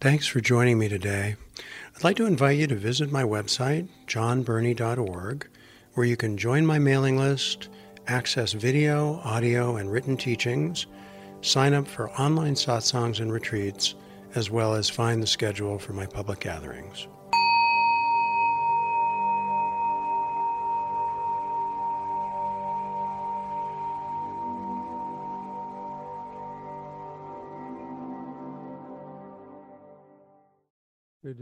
Thanks for joining me today. I'd like to invite you to visit my website, jonbernie.org, where you can join my mailing list, access video, audio, and written teachings, sign up for online satsangs and retreats, as well as find the schedule for my public gatherings.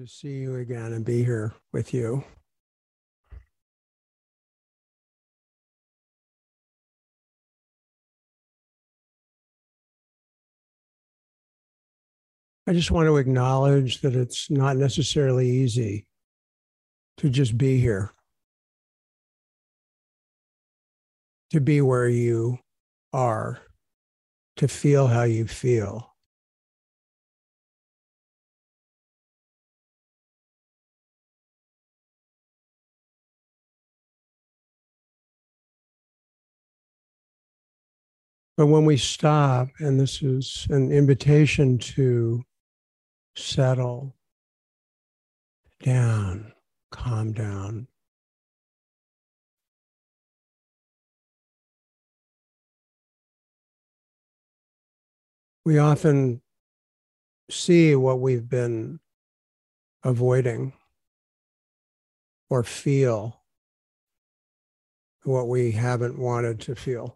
See you again and be here with you. I just want to acknowledge that it's not necessarily easy to just be here, to be where you are, to feel how you feel. But when we stop, and this is an invitation to settle down, calm down. We often see what we've been avoiding or feel what we haven't wanted to feel.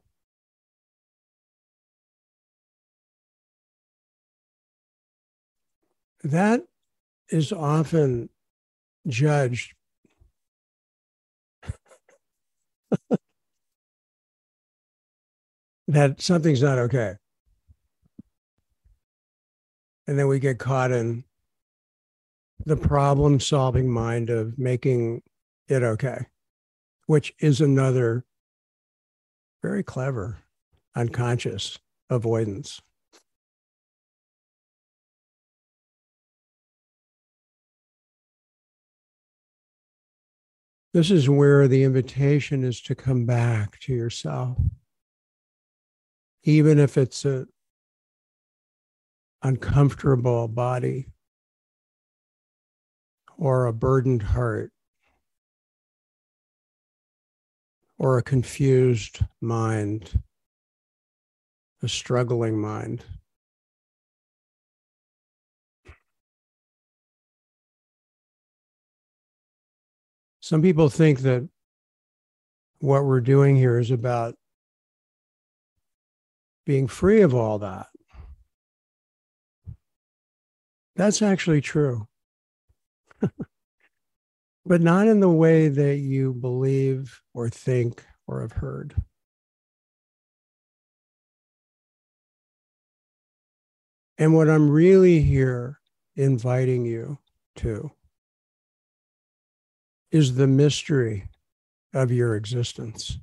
That is often judged that something's not okay. And then we get caught in the problem solving mind of making it okay, which is another very clever unconscious avoidance. This is where the invitation is to come back to yourself. Even if it's an uncomfortable body or a burdened heart or a confused mind, a struggling mind. Some people think that what we're doing here is about being free of all that. That's actually true. but not in the way that you believe or think or have heard. And what I'm really here inviting you to is the mystery of your existence.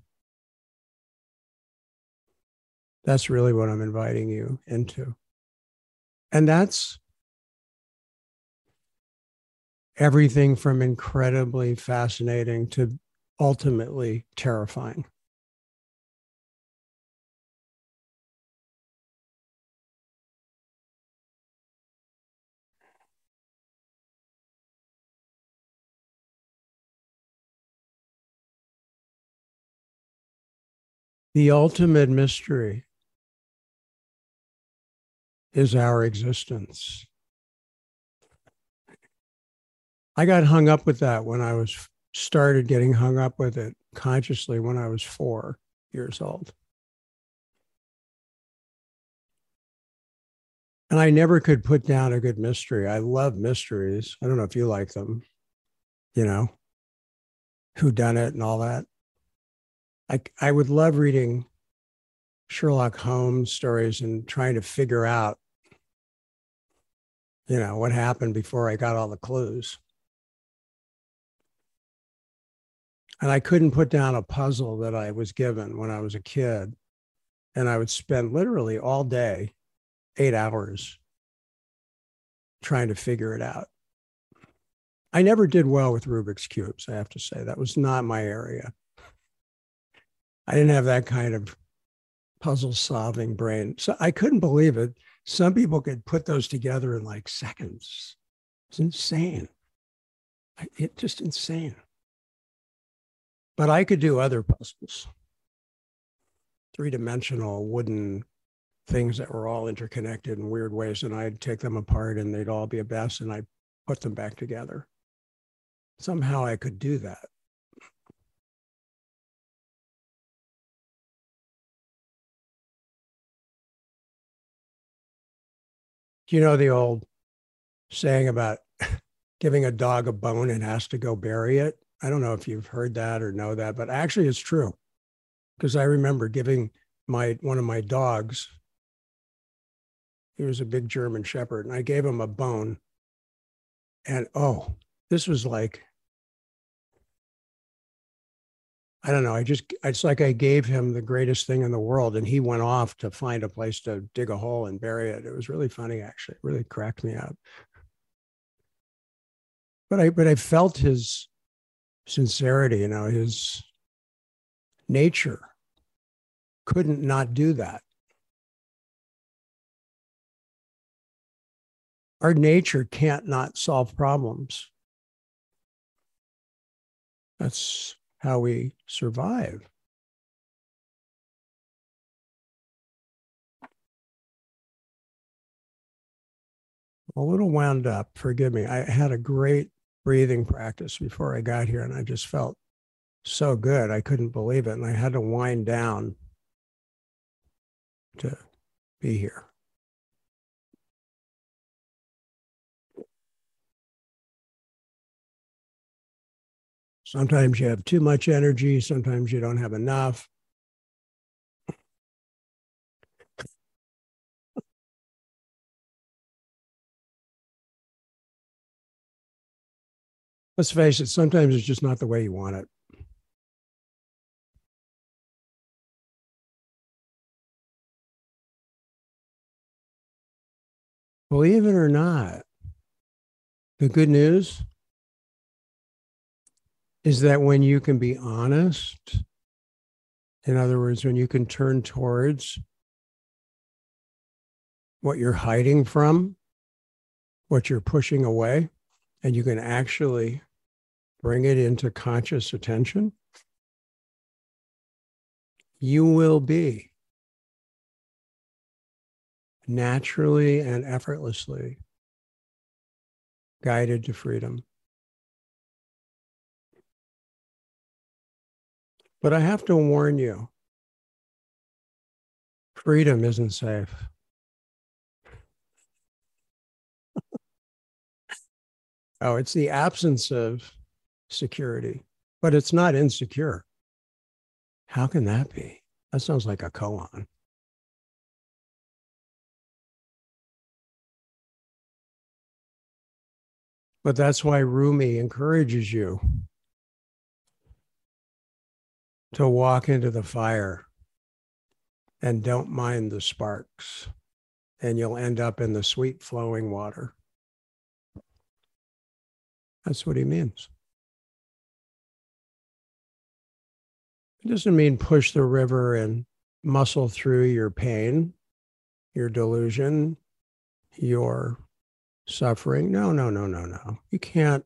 That's really what I'm inviting you into. And that's everything from incredibly fascinating to ultimately terrifying. The ultimate mystery is our existence. I got hung up with that when I was started getting hung up with it consciously when I was four years old. And I never could put down a good mystery. I love mysteries. I don't know if you like them, you know, who done it and all that. I, I would love reading Sherlock Holmes stories and trying to figure out, you know, what happened before I got all the clues. And I couldn't put down a puzzle that I was given when I was a kid. And I would spend literally all day, eight hours, trying to figure it out. I never did well with Rubik's Cubes, I have to say. That was not my area. I didn't have that kind of puzzle solving brain. So I couldn't believe it. some people could put those together in like seconds. It's insane. It's just insane. But I could do other puzzles, three dimensional wooden things that were all interconnected in weird ways. And I'd take them apart and they'd all be a mess and I'd put them back together. Somehow I could do that. You know the old saying about giving a dog a bone and has to go bury it? I don't know if you've heard that or know that, but actually it's true. Because I remember giving my one of my dogs, he was a big German shepherd, and I gave him a bone. And oh, this was like I don't know. I just, it's like I gave him the greatest thing in the world and he went off to find a place to dig a hole and bury it. It was really funny, actually. It really cracked me up. But I, but I felt his sincerity, you know, his nature couldn't not do that. Our nature can't not solve problems. That's how we survive. A little wound up, forgive me. I had a great breathing practice before I got here, and I just felt so good. I couldn't believe it. And I had to wind down to be here. Sometimes you have too much energy, sometimes you don't have enough. Let's face it, sometimes it's just not the way you want it. Believe it or not, the good news is that when you can be honest, in other words, when you can turn towards what you're hiding from, what you're pushing away, and you can actually bring it into conscious attention, you will be naturally and effortlessly guided to freedom. But I have to warn you freedom isn't safe. oh, it's the absence of security, but it's not insecure. How can that be? That sounds like a koan. But that's why Rumi encourages you to walk into the fire and don't mind the sparks, and you'll end up in the sweet flowing water. That's what he means. It doesn't mean push the river and muscle through your pain, your delusion, your suffering. No, no, no, no, no. You can't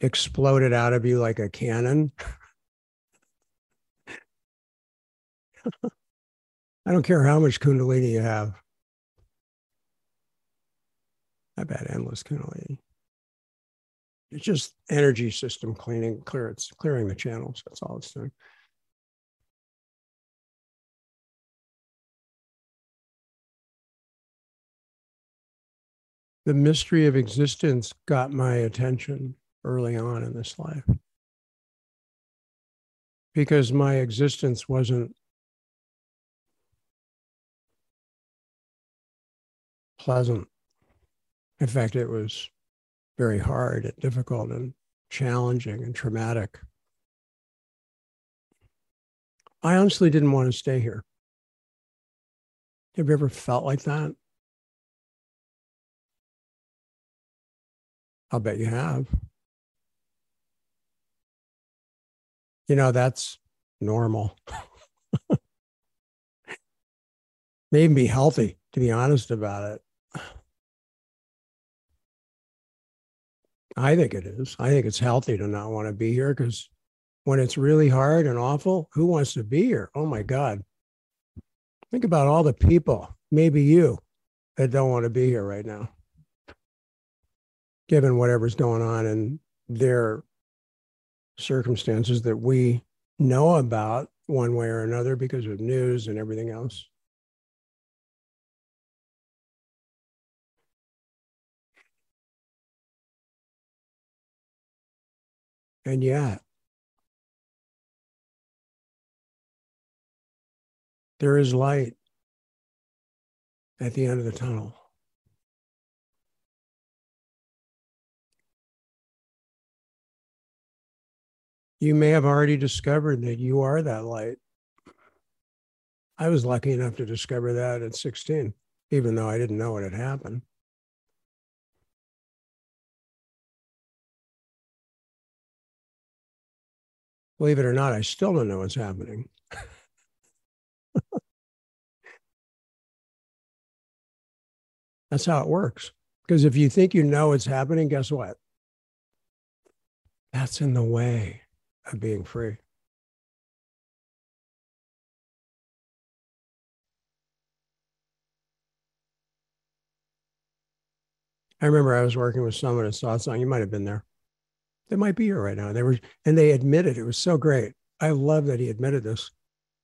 explode it out of you like a cannon. I don't care how much Kundalini you have. I've had endless Kundalini. It's just energy system cleaning, clear it's clearing the channels. That's all it's doing. The mystery of existence got my attention early on in this life because my existence wasn't pleasant. In fact, it was very hard and difficult and challenging and traumatic. I honestly didn't want to stay here. Have you ever felt like that? I'll bet you have. You know, that's normal. May even be healthy, to be honest about it. I think it is. I think it's healthy to not want to be here because when it's really hard and awful, who wants to be here? Oh my God. Think about all the people, maybe you, that don't want to be here right now, given whatever's going on in their circumstances that we know about one way or another because of news and everything else. And yet, there is light at the end of the tunnel. You may have already discovered that you are that light. I was lucky enough to discover that at 16, even though I didn't know what had happened. Believe it or not, I still don't know what's happening. That's how it works. Because if you think you know what's happening, guess what? That's in the way of being free. I remember I was working with someone at Satsang. You might have been there. They might be here right now. They were, and they admitted it was so great. I love that he admitted this.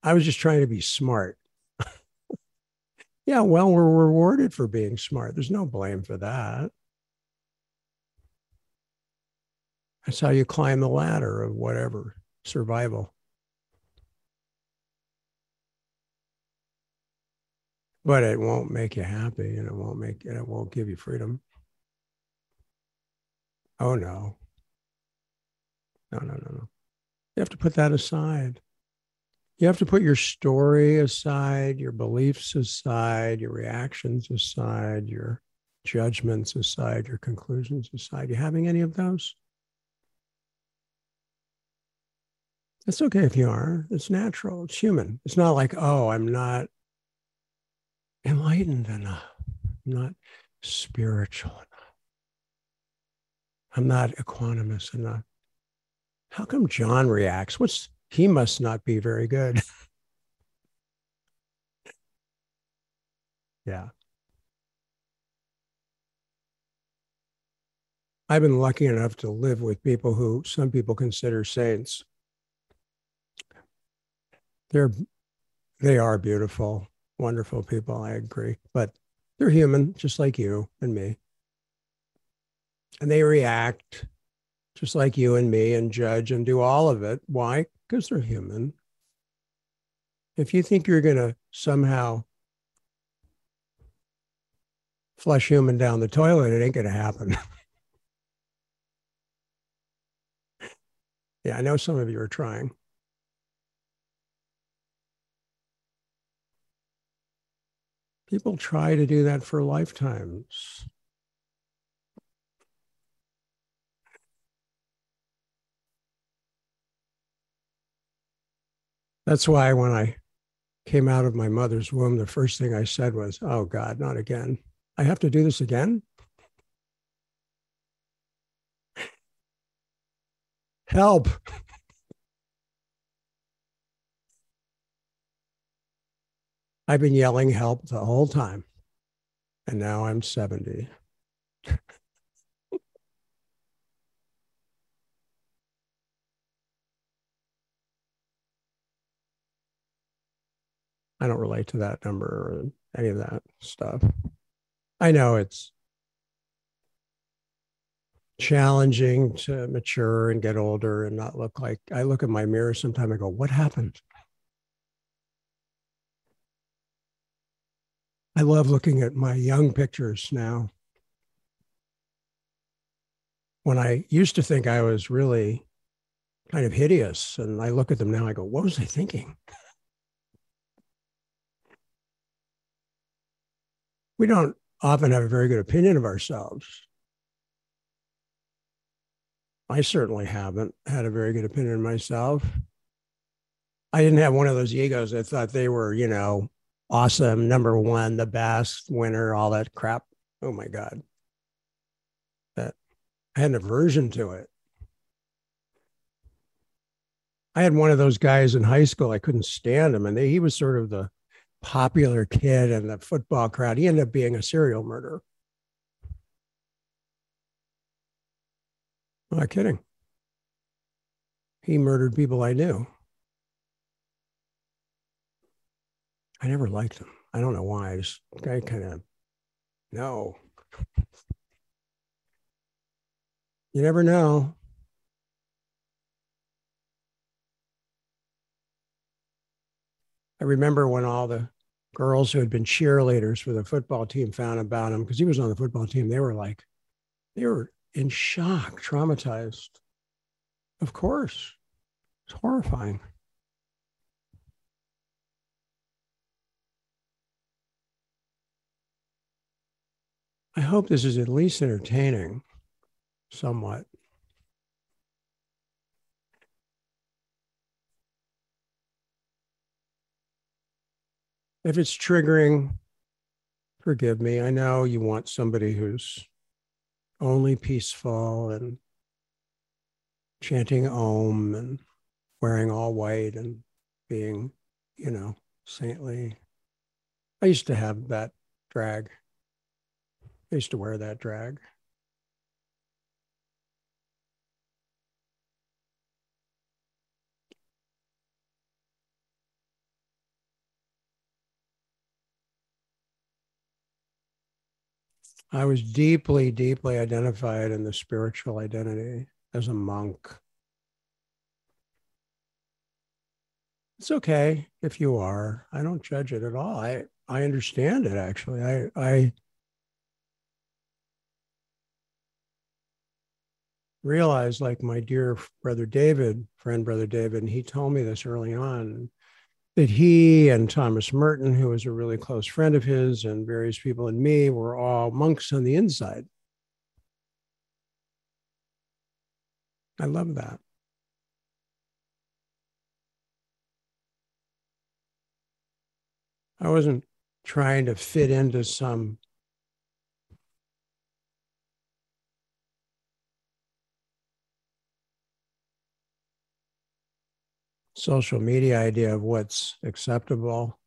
I was just trying to be smart. yeah, well, we're rewarded for being smart. There's no blame for that. That's how you climb the ladder of whatever survival. But it won't make you happy and it won't make it won't give you freedom. Oh no. No, no, no, no. You have to put that aside. You have to put your story aside, your beliefs aside, your reactions aside, your judgments aside, your conclusions aside. You having any of those? It's okay if you are. It's natural. It's human. It's not like, oh, I'm not enlightened enough. I'm not spiritual enough. I'm not equanimous enough. How come Jon reacts? What's he must not be very good. yeah. I've been lucky enough to live with people who some people consider saints they're they are beautiful, wonderful people. I agree, but they're human, just like you and me, and they react just like you and me and judge and do all of it. Why? Because they're human. If you think you're going to somehow flush human down the toilet, it ain't going to happen. yeah, I know some of you are trying. People try to do that for lifetimes. That's why when I came out of my mother's womb, the first thing I said was, Oh God, not again. I have to do this again? Help. I've been yelling help the whole time. And now I'm 70. I don't relate to that number or any of that stuff. I know it's challenging to mature and get older and not look like I look at my mirror sometime and go, What happened? I love looking at my young pictures now. When I used to think I was really kind of hideous, and I look at them now, I go, what was I thinking? We don't often have a very good opinion of ourselves. I certainly haven't had a very good opinion of myself. I didn't have one of those egos that thought they were, you know, awesome, number one, the best, winner, all that crap. Oh my God. That I had an aversion to it. I had one of those guys in high school. I couldn't stand him. And they, he was sort of the popular kid in the football crowd. He ended up being a serial murderer. I'm not kidding. He murdered people I knew. I never liked him. I don't know why. I just I kind of no. You never know. I remember when all the girls who had been cheerleaders for the football team found about him because he was on the football team. They were like, they were in shock, traumatized. Of course, it's horrifying. I hope this is at least entertaining somewhat. If it's triggering, forgive me. I know you want somebody who's only peaceful and chanting Om and wearing all white and being, you know, saintly. I used to have that drag. I used to wear that drag. I was deeply, deeply identified in the spiritual identity as a monk. It's okay if you are. I don't judge it at all. I, I understand it actually. I, I realized, like my dear brother David, friend brother David, and he told me this early on, that he and Thomas Merton, who was a really close friend of his, and various people and me were all monks on the inside. I love that. I wasn't trying to fit into some social media idea of what's acceptable,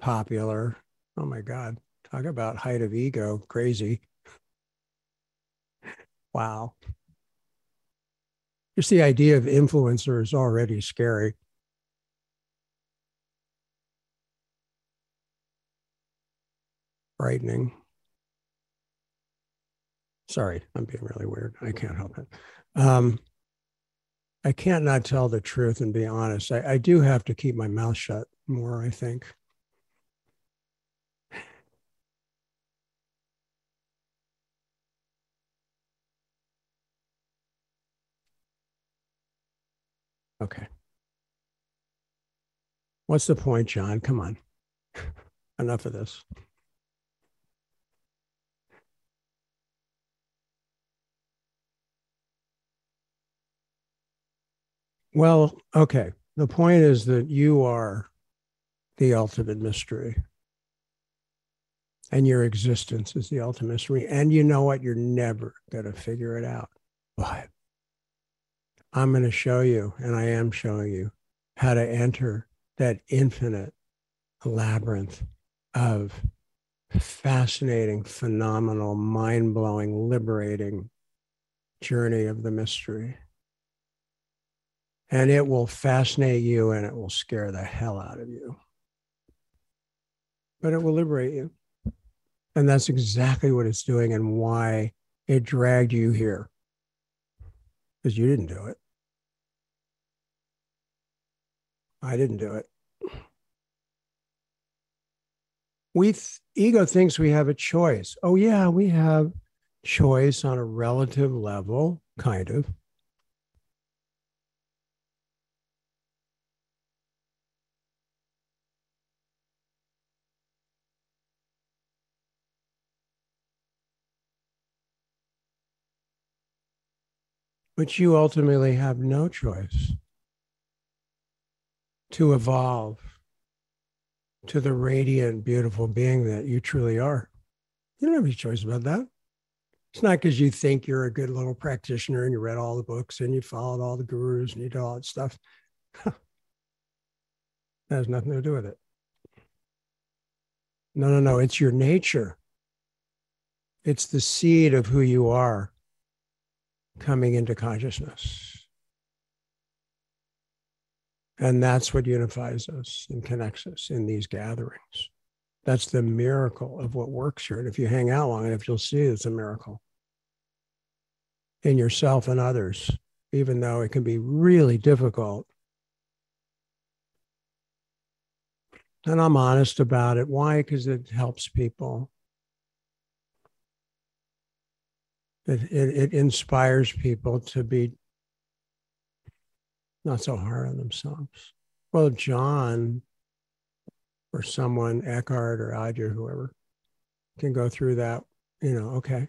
popular. Oh my God, talk about height of ego, crazy. Wow. Just the idea of influencer is already scary. Frightening. Sorry, I'm being really weird. I can't help it. Um, I can't not tell the truth and be honest. I, I do have to keep my mouth shut more, I think. Okay. What's the point, Jon? Come on. Enough of this. Well, okay. The point is that you are the ultimate mystery. And your existence is the ultimate mystery. And you know what? You're never going to figure it out. But I'm going to show you, and I am showing you, how to enter that infinite labyrinth of fascinating, phenomenal, mind blowing, liberating journey of the mystery and it will fascinate you and it will scare the hell out of you. But it will liberate you. And that's exactly what it's doing and why it dragged you here. Because you didn't do it. I didn't do it. We th- ego thinks we have a choice. Oh yeah, we have choice on a relative level, kind of. But you ultimately have no choice to evolve to the radiant, beautiful being that you truly are. You don't have any choice about that. It's not because you think you're a good little practitioner and you read all the books and you followed all the gurus and you did all that stuff. that has nothing to do with it. No, no, no. It's your nature. It's the seed of who you are coming into consciousness. And that's what unifies us and connects us in these gatherings. That's the miracle of what works here. And if you hang out long enough, you'll see it's a miracle in yourself and others, even though it can be really difficult. And I'm honest about it. Why? Because it helps people. It, it, it inspires people to be not so hard on themselves. Well, Jon or someone, Eckhart or Adya, whoever, can go through that, you know, okay.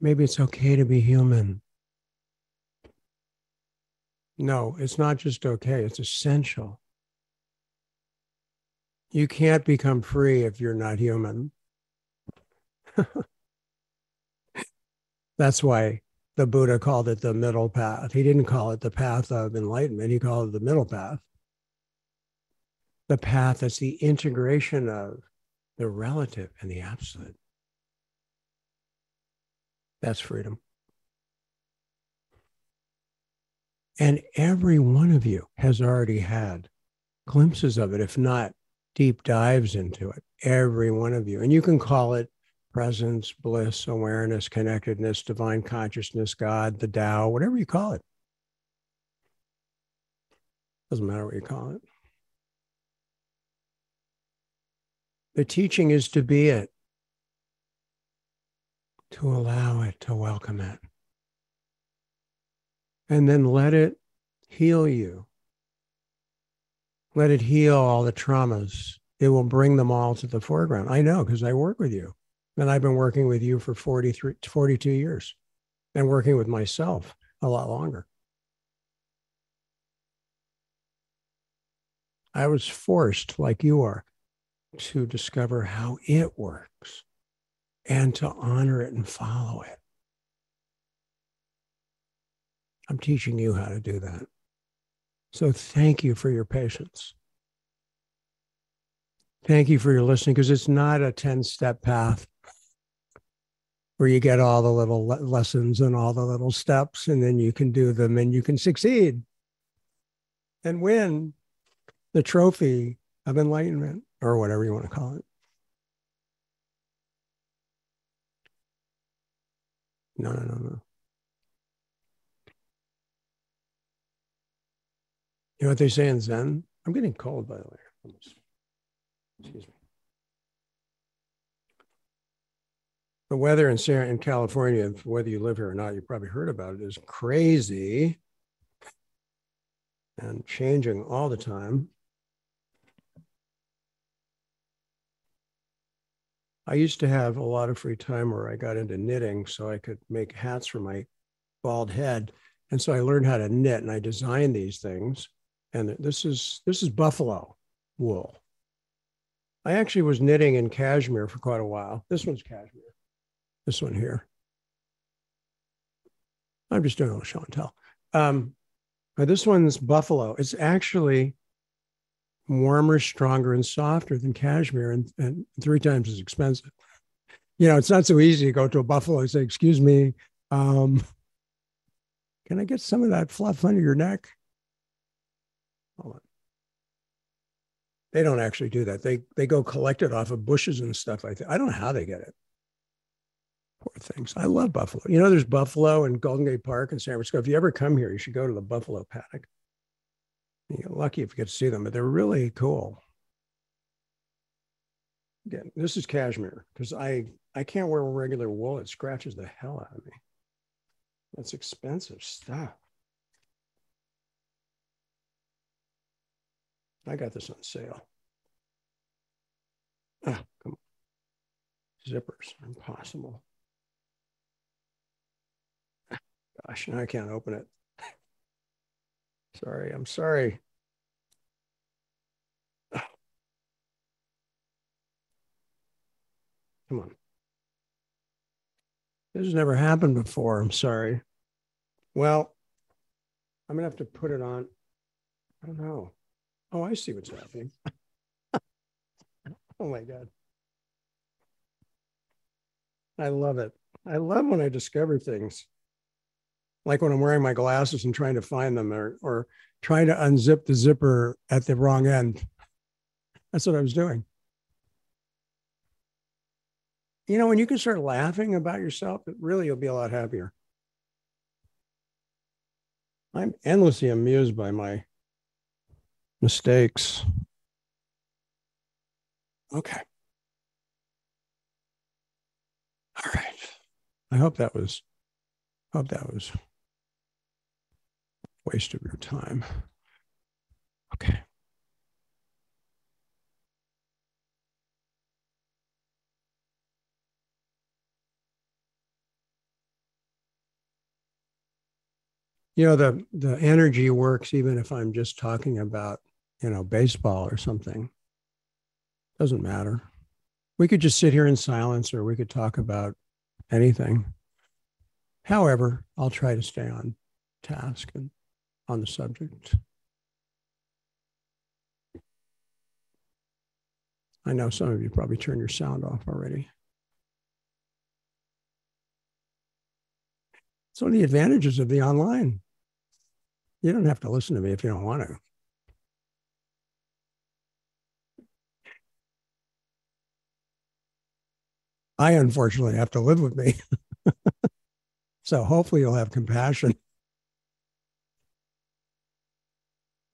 Maybe it's okay to be human. No, it's not just okay, it's essential. You can't become free if you're not human. That's why the Buddha called it the middle path. He didn't call it the path of enlightenment, he called it the middle path the path that's the integration of the relative and the absolute. That's freedom. And every one of you has already had glimpses of it, if not deep dives into it. Every one of you. And you can call it presence, bliss, awareness, connectedness, divine consciousness, God, the Tao, whatever you call it. Doesn't matter what you call it. The teaching is to be it, to allow it, to welcome it. And then let it heal you. Let it heal all the traumas. It will bring them all to the foreground. I know because I work with you. And I've been working with you for 43, 42 years and working with myself a lot longer. I was forced, like you are, to discover how it works and to honor it and follow it. I'm teaching you how to do that. So thank you for your patience. Thank you for your listening because it's not a 10 step path where you get all the little le- lessons and all the little steps and then you can do them and you can succeed and win the trophy of enlightenment or whatever you want to call it. No, no, no, no. You know what they say in Zen? I'm getting cold, by the way. Excuse me. The weather in, in California, whether you live here or not, you probably heard about it, is crazy and changing all the time. I used to have a lot of free time where I got into knitting so I could make hats for my bald head. And so I learned how to knit and I designed these things. And this is this is buffalo wool. I actually was knitting in cashmere for quite a while. This one's cashmere. This one here. I'm just doing a little show and tell. Um, this one's buffalo. It's actually warmer, stronger, and softer than cashmere, and, and three times as expensive. You know, it's not so easy to go to a buffalo and say, "Excuse me, um, can I get some of that fluff under your neck?" Hold on. They don't actually do that. They they go collect it off of bushes and stuff. like that. I don't know how they get it. Things. I love buffalo. You know, there's buffalo in Golden Gate Park in San Francisco. If you ever come here, you should go to the buffalo paddock. You get lucky if you get to see them, but they're really cool. Again, this is cashmere because I I can't wear regular wool. It scratches the hell out of me. That's expensive stuff. I got this on sale. Ah, come on. Zippers impossible. Gosh, now I can't open it. sorry, I'm sorry. Come on. This has never happened before. I'm sorry. Well, I'm going to have to put it on. I don't know. Oh, I see what's happening. oh my God. I love it. I love when I discover things. Like when I'm wearing my glasses and trying to find them or, or trying to unzip the zipper at the wrong end. That's what I was doing. You know, when you can start laughing about yourself, it really you'll be a lot happier. I'm endlessly amused by my mistakes. Okay. All right. I hope that was hope that was waste of your time. Okay. you know the the energy works even if i'm just talking about you know baseball or something doesn't matter we could just sit here in silence or we could talk about anything however i'll try to stay on task and on the subject i know some of you probably turned your sound off already it's one of the advantages of the online you don't have to listen to me if you don't want to. I unfortunately have to live with me. so hopefully you'll have compassion.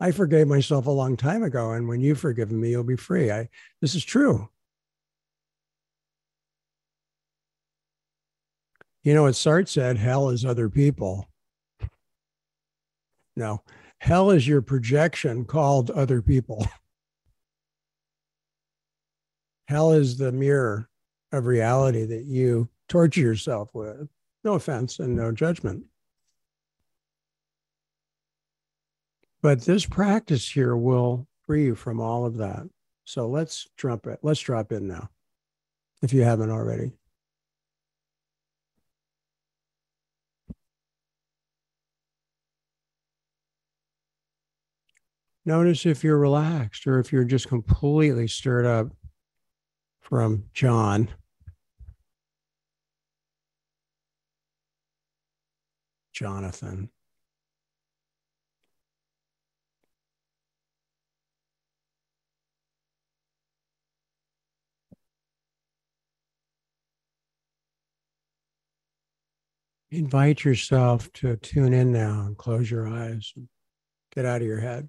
I forgave myself a long time ago, and when you've forgiven me, you'll be free. I this is true. You know what Sartre said, hell is other people. No, hell is your projection called other people. hell is the mirror of reality that you torture yourself with. No offense and no judgment. But this practice here will free you from all of that. So let's drop it. Let's drop in now, if you haven't already. Notice if you're relaxed or if you're just completely stirred up from Jon. Jonathan. Invite yourself to tune in now and close your eyes and get out of your head.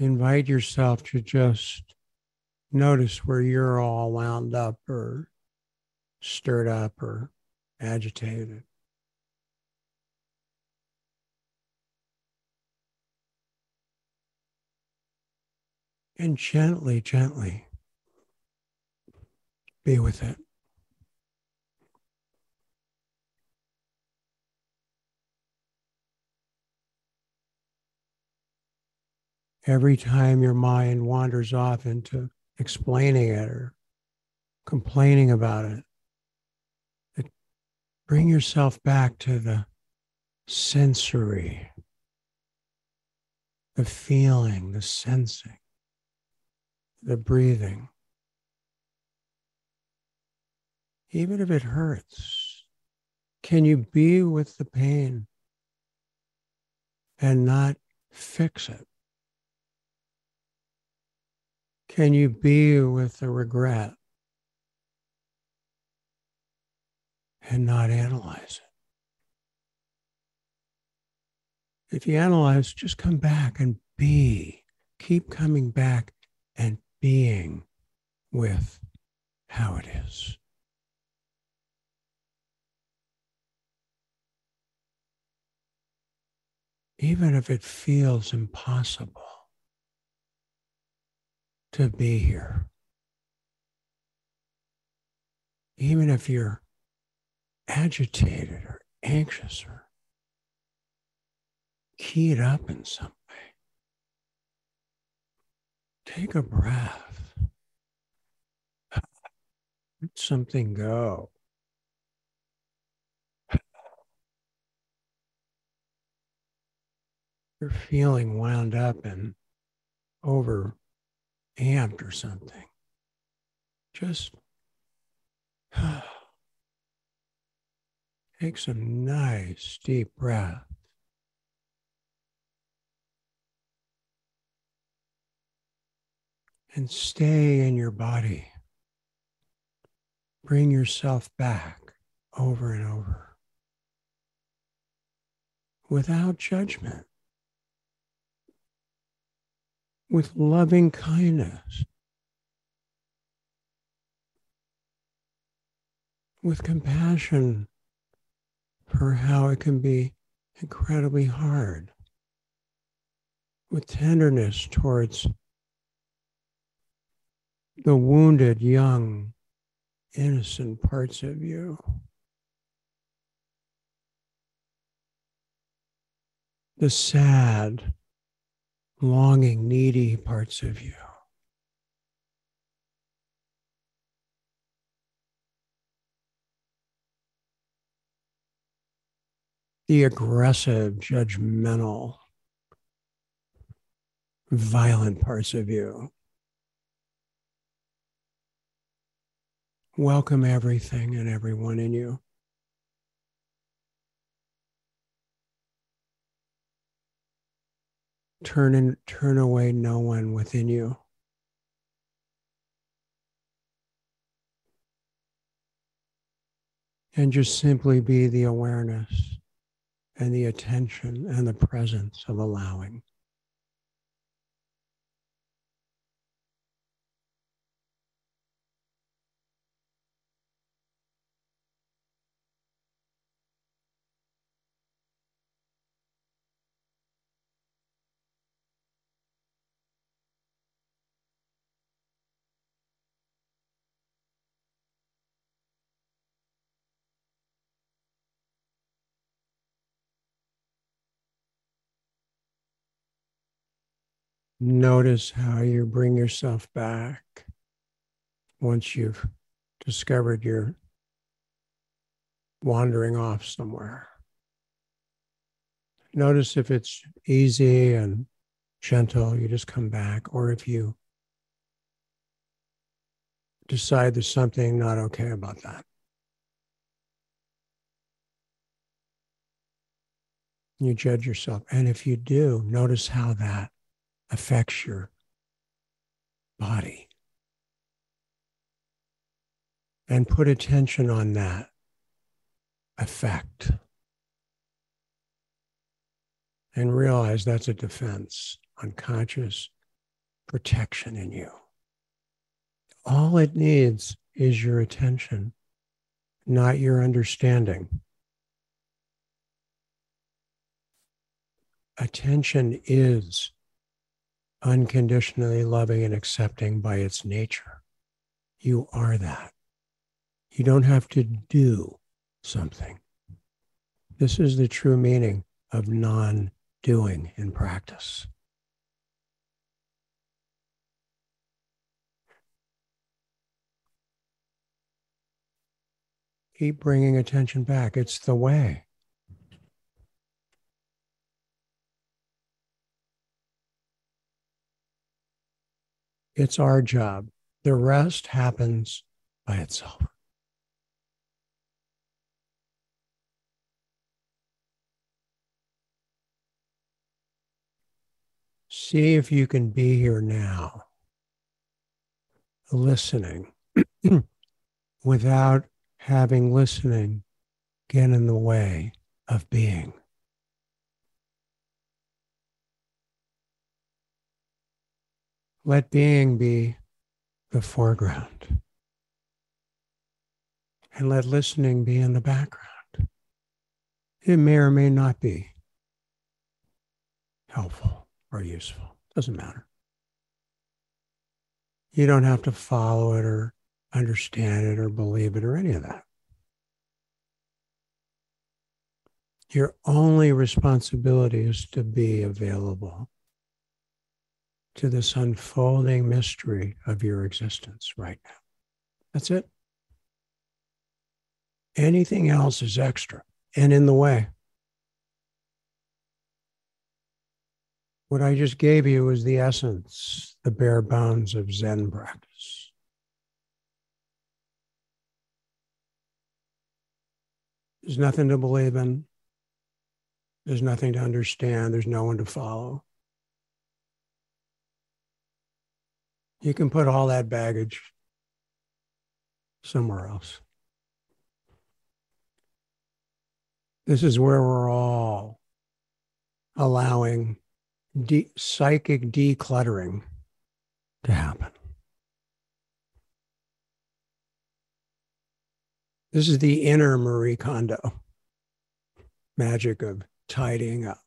invite yourself to just notice where you're all wound up or stirred up or agitated. And gently, gently be with it. every time your mind wanders off into explaining it or complaining about it, it bring yourself back to the sensory, the feeling, the sensing, the breathing. Even if it hurts, can you be with the pain and not fix it? Can you be with the regret and not analyze it? If you analyze, just come back and be. Keep coming back and being with how it is. Even if it feels impossible to be here. Even if you're agitated or anxious or keyed up in some way, take a breath. Let something go. You're feeling wound up and over amped or something. Just take some nice deep breath. And stay in your body. Bring yourself back over and over. Without judgment, with loving kindness, with compassion for how it can be incredibly hard, with tenderness towards the wounded, young, innocent parts of you. The sad, longing, needy parts of you. The aggressive, judgmental, violent parts of you. Welcome everything and everyone in you. Turn and turn away no one within you. And just simply be the awareness and the attention and the presence of allowing. Notice how you bring yourself back once you've discovered you're wandering off somewhere. Notice if it's easy and gentle, you just come back, or if you decide there's something not okay about that. You judge yourself. And if you do, notice how that affects your body. And put attention on that effect. And realize that's a defense, unconscious protection in you. All it needs is your attention, not your understanding. Attention is unconditionally loving and accepting by its nature. You are that. You don't have to do something. This is the true meaning of non doing in practice. Keep bringing attention back. It's the way. It's our job. The rest happens by itself. See if you can be here now, listening, without having listening get in the way of being. Let being be the foreground. And let listening be in the background. It may or may not be helpful or useful. Doesn't matter. You don't have to follow it or understand it or believe it or any of that. Your only responsibility is to be available to this unfolding mystery of your existence right now. That's it. Anything else is extra and in the way. What I just gave you is the essence, the bare bones of Zen practice. There's nothing to believe in. There's nothing to understand. There's no one to follow. You can put all that baggage somewhere else. This is where we're all allowing de- psychic decluttering to happen. This is the inner Marie Kondo magic of tidying up.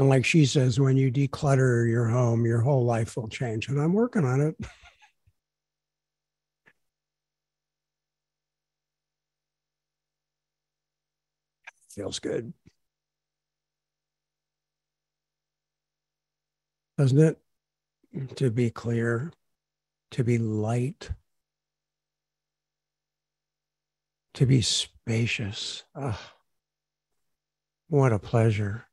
And like she says, when you declutter your home, your whole life will change. And I'm working on it. Feels good. Doesn't it? To be clear, to be light, to be spacious. What a pleasure.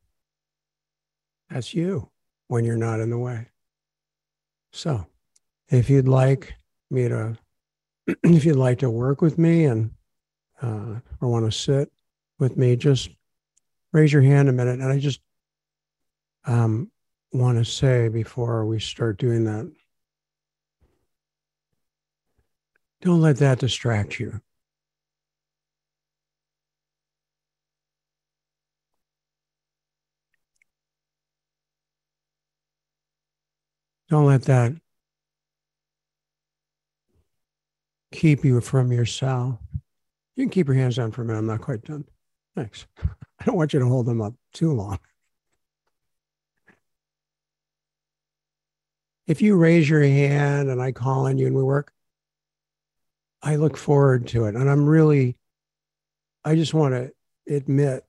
That's you when you're not in the way. So, if you'd like me to, if you'd like to work with me and uh, or want to sit with me, just raise your hand a minute. And I just um, want to say before we start doing that, don't let that distract you. Don't let that keep you from yourself. You can keep your hands down for a minute. I'm not quite done. Thanks. I don't want you to hold them up too long. If you raise your hand and I call on you and we work, I look forward to it. And I'm really, I just want to admit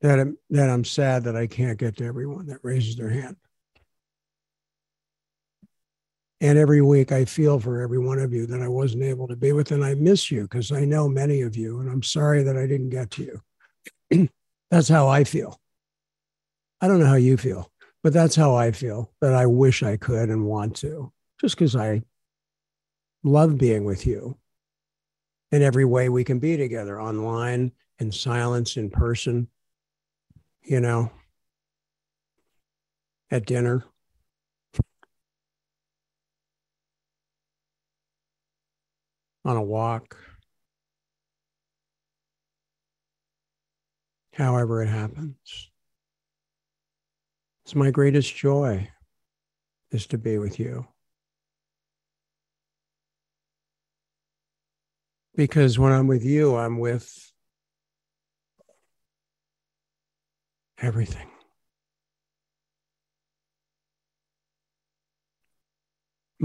that I'm, that I'm sad that I can't get to everyone that raises their hand. And every week I feel for every one of you that I wasn't able to be with. And I miss you because I know many of you. And I'm sorry that I didn't get to you. that's how I feel. I don't know how you feel, but that's how I feel that I wish I could and want to, just because I love being with you in every way we can be together online, in silence, in person, you know, at dinner. On a walk, however it happens. It's my greatest joy is to be with you. Because when I'm with you, I'm with everything.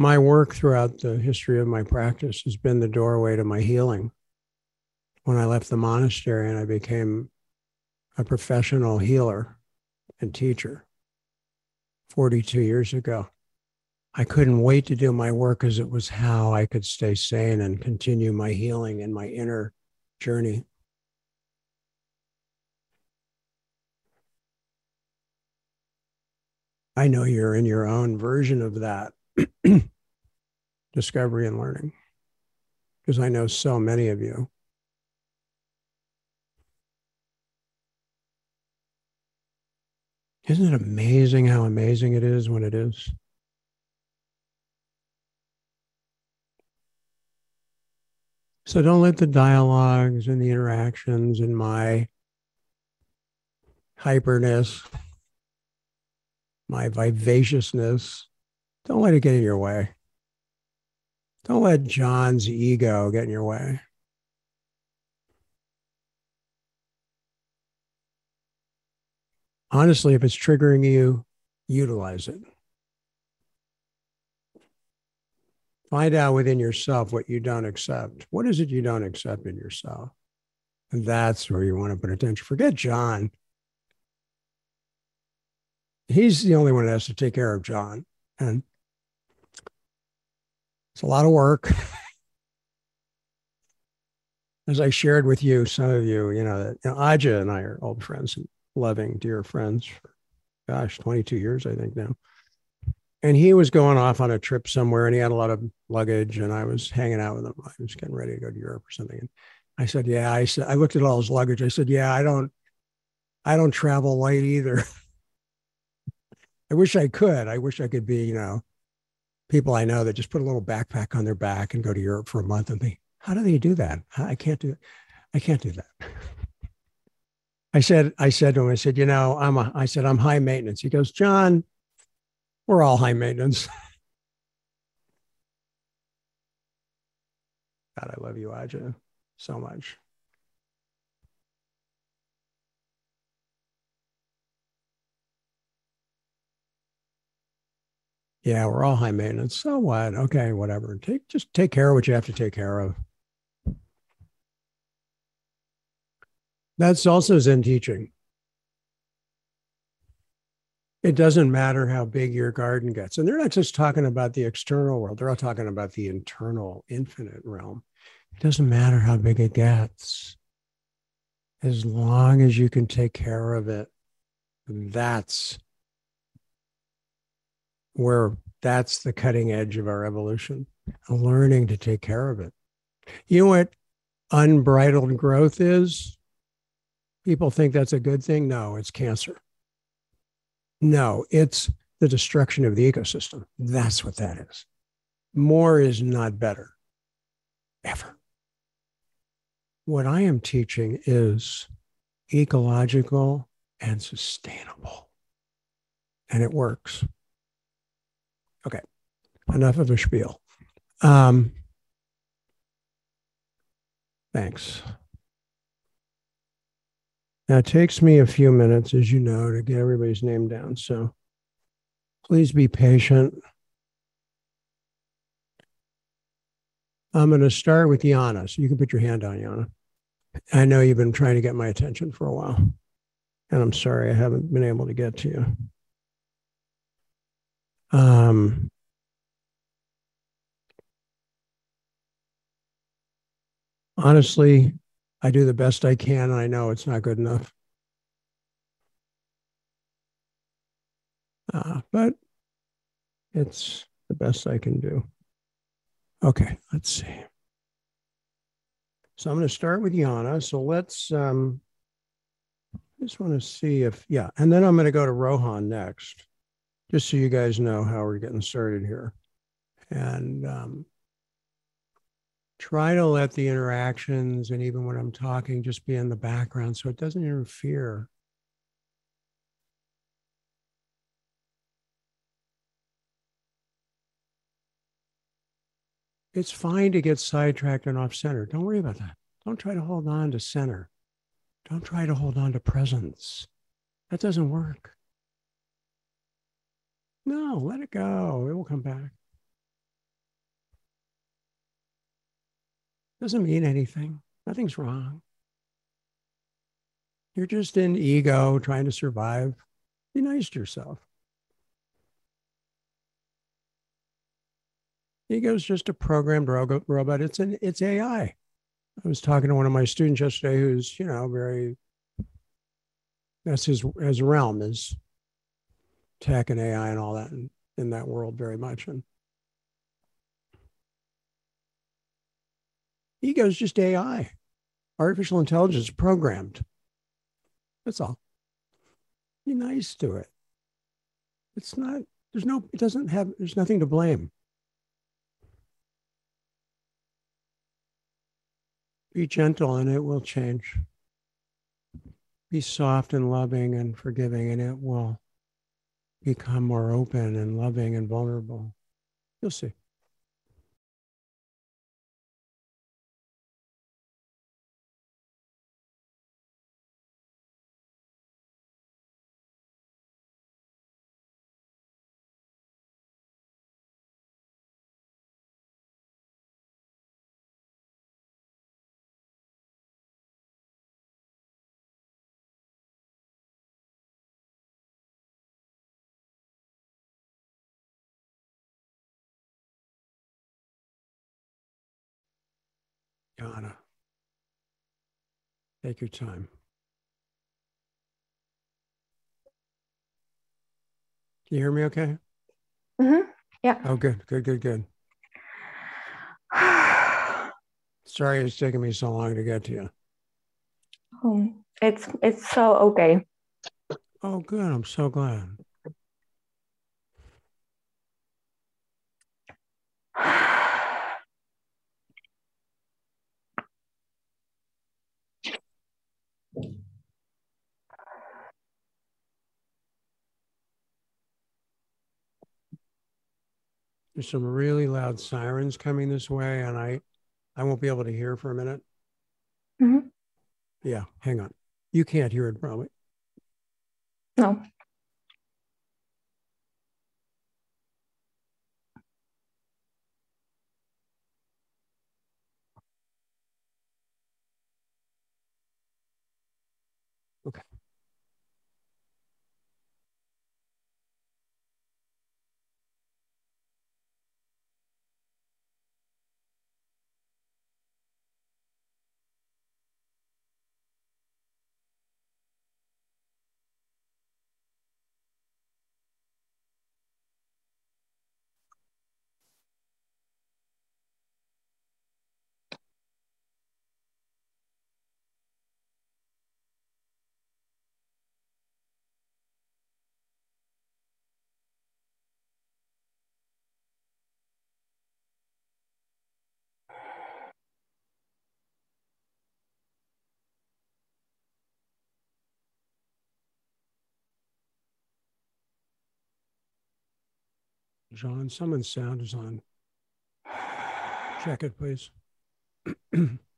My work throughout the history of my practice has been the doorway to my healing. When I left the monastery and I became a professional healer and teacher 42 years ago, I couldn't wait to do my work as it was how I could stay sane and continue my healing and my inner journey. I know you're in your own version of that discovery and learning because I know so many of you. Isn't it amazing how amazing it is when it is? So don't let the dialogues and the interactions and my hyperness, my vivaciousness, don't let it get in your way. Don't let Jon's ego get in your way. Honestly, if it's triggering you, utilize it. Find out within yourself what you don't accept. What is it you don't accept in yourself? And that's where you want to put attention. Forget Jon. He's the only one that has to take care of Jon. And it's a lot of work. As I shared with you, some of you, you know, you know, Adya and I are old friends and loving, dear friends for, gosh, 22 years, I think now. And he was going off on a trip somewhere and he had a lot of luggage and I was hanging out with him. I was getting ready to go to Europe or something. And I said, yeah, I said, I looked at all his luggage. I said, yeah, I don't, I don't travel light either. I wish I could. I wish I could be, you know, people I know that just put a little backpack on their back and go to Europe for a month and think, how do they do that? I can't do it. I can't do that. I said, I said to him, I said, you know, I'm a, I said, I'm high maintenance. He goes, Jon, we're all high maintenance. God, I love you, Adya, so much. Yeah, we're all high maintenance. So what? Okay, whatever. Take just take care of what you have to take care of. That's also Zen teaching. It doesn't matter how big your garden gets. And they're not just talking about the external world, they're all talking about the internal, infinite realm. It doesn't matter how big it gets. As long as you can take care of it, that's where that's the cutting edge of our evolution, learning to take care of it. You know what unbridled growth is? People think that's a good thing. No, it's cancer. No, it's the destruction of the ecosystem. That's what that is. More is not better, ever. What I am teaching is ecological and sustainable, and it works. Enough of a spiel. Um, thanks. Now, it takes me a few minutes, as you know, to get everybody's name down. So please be patient. I'm going to start with Yana. So you can put your hand on Yana. I know you've been trying to get my attention for a while, and I'm sorry I haven't been able to get to you. Um, honestly, I do the best I can, and I know it's not good enough. Uh, but it's the best I can do. Okay, let's see. So I'm going to start with Yana. So let's, um, I just want to see if, yeah, and then I'm going to go to Rohan next just so you guys know how we're getting started here. And um, try to let the interactions and even when I'm talking just be in the background so it doesn't interfere. It's fine to get sidetracked and off center. Don't worry about that. Don't try to hold on to center. Don't try to hold on to presence. That doesn't work. No, let it go. It will come back. Doesn't mean anything. Nothing's wrong. You're just in ego trying to survive. Be nice to yourself. Ego's just a programmed robot. It's an it's AI. I was talking to one of my students yesterday who's, you know, very that's his his realm is tech and AI and all that in, in that world very much. And ego is just AI, artificial intelligence programmed. That's all. Be nice to it. It's not, there's no, it doesn't have, there's nothing to blame. Be gentle and it will change. Be soft and loving and forgiving and it will become more open and loving and vulnerable. You'll see. Donna, take your time. Can you hear me okay? Mm-hmm. Yeah. Oh, good, good, good, good. Sorry it's taking me so long to get to you. Um, it's it's so okay. Oh, good. I'm so glad. There's some really loud sirens coming this way, and I, I won't be able to hear for a minute. Mhm. Yeah, hang on. You can't hear it probably. No. Jon, someone's sound is on. Check it, please.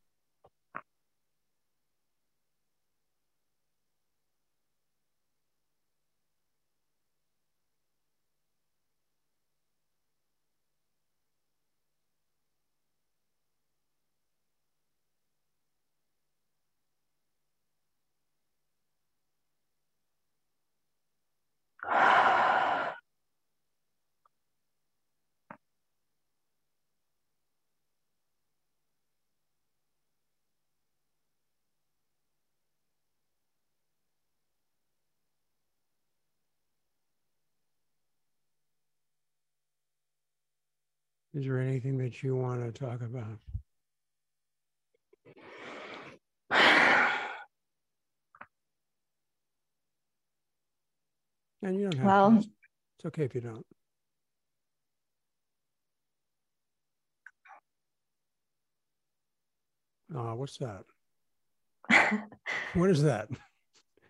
Is there anything that you want to talk about? And you don't have Well- to. It's- okay if you don't. Oh, what's that? What is that?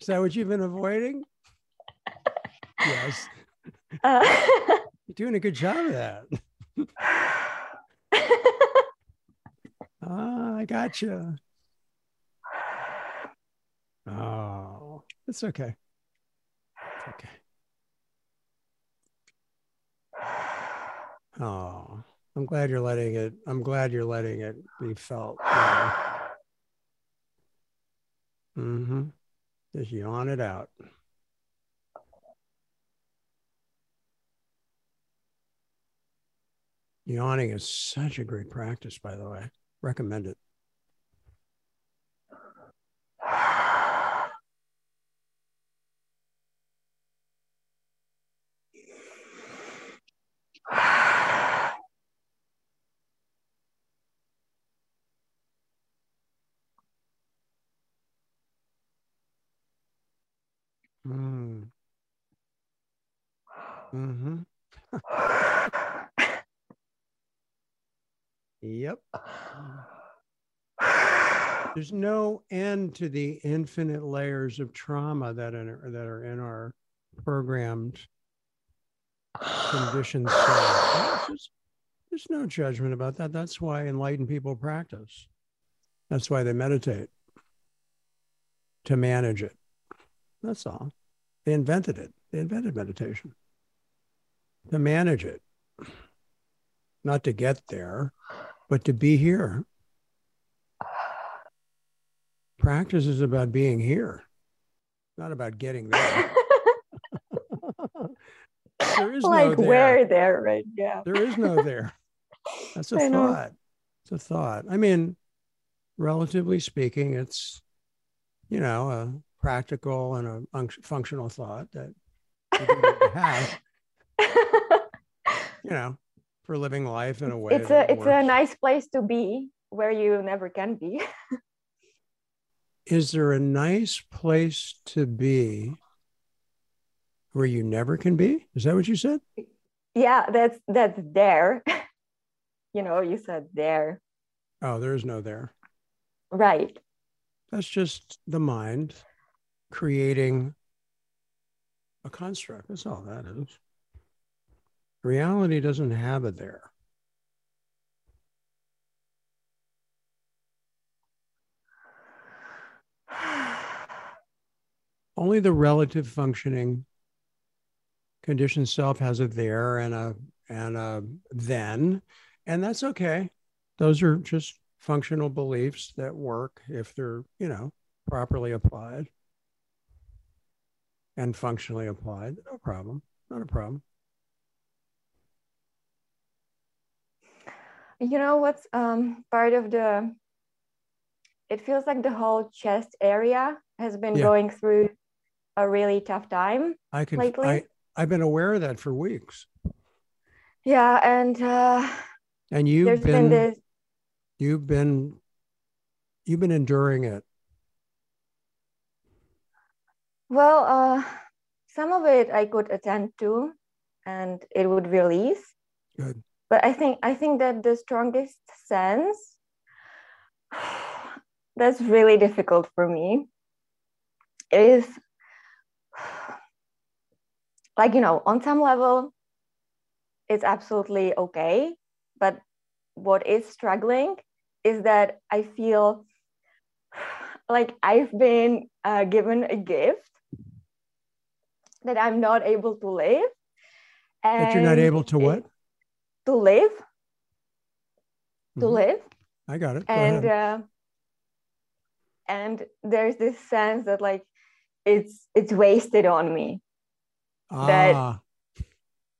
Is that what you've been avoiding? Yes. Uh, You're doing a good job of that. Ah, I got you. Oh, it's okay. It's okay. Oh, I'm glad you're letting it. I'm glad you're letting it be felt. Mm-hmm. Just yawn it out. Yawning is such a great practice, by the way. Recommend it. Mm. Mm-hmm. Yep. There's no end to the infinite layers of trauma that are, that are in our programmed conditioned self. There's, there's no judgment about that. That's why enlightened people practice. That's why they meditate to manage it. That's all. They invented it. They invented meditation to manage it, not to get there, but to be here. Practice is about being here, not about getting there. there is no like there. where there right yeah There is no there. That's a I know. thought. It's a thought. I mean, relatively speaking, it's you know a practical and a func- functional thought that you do need to have. You know, for living life in a way. it's a it's a nice place to be where you never can be. Is there a nice place to be where you never can be? Is that what you said? yeah, that's that's there. you know, you said there. Oh, there is no there. Right. That's just the mind creating a construct. That's all that is. Reality doesn't have it there. Only the relative functioning conditioned self has a there and a and a then, and that's okay. Those are just functional beliefs that work if they're, you know, properly applied and functionally applied. No problem. Not a problem. You know what's um part of the it feels like the whole chest area has been Yeah. going through a really tough time. I can Lately? I I've been aware of that for weeks. Yeah, and uh And you've been, been this you've been you've been enduring it. well uh some of it I could attend to and it would release. Good. But I think I think that the strongest sense that's really difficult for me is like you know on some level it's absolutely okay but what is struggling is that i feel like i've been uh, given a gift that i'm not able to live That you're not able to what? To live to Mhm. live I got it. Go and uh, and there's this sense that like it's it's wasted on me that- ah,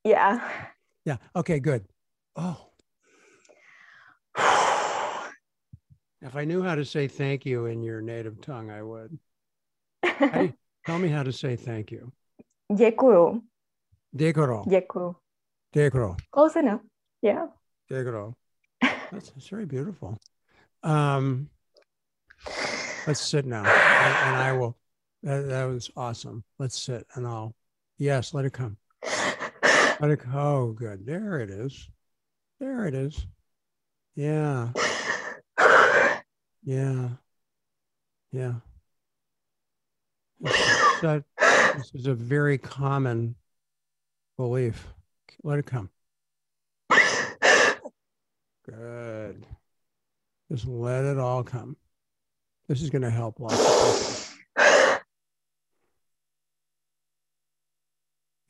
yeah yeah. Okay, good. Oh, if I knew how to say thank you in your native tongue, I would. You- tell me how to say thank you. děkuju Dekoro. děkuju Dekoro. close enough yeah Dekoro. That's, that's very beautiful. Um, let's sit now, and, and I will. That, that was awesome. Let's sit, and I'll. Yes, let it come. Let it. Oh, good. There it is. There it is. Yeah. Yeah. Yeah. That, this is a very common belief. Let it come. Good. Just let it all come. This is going to help lots.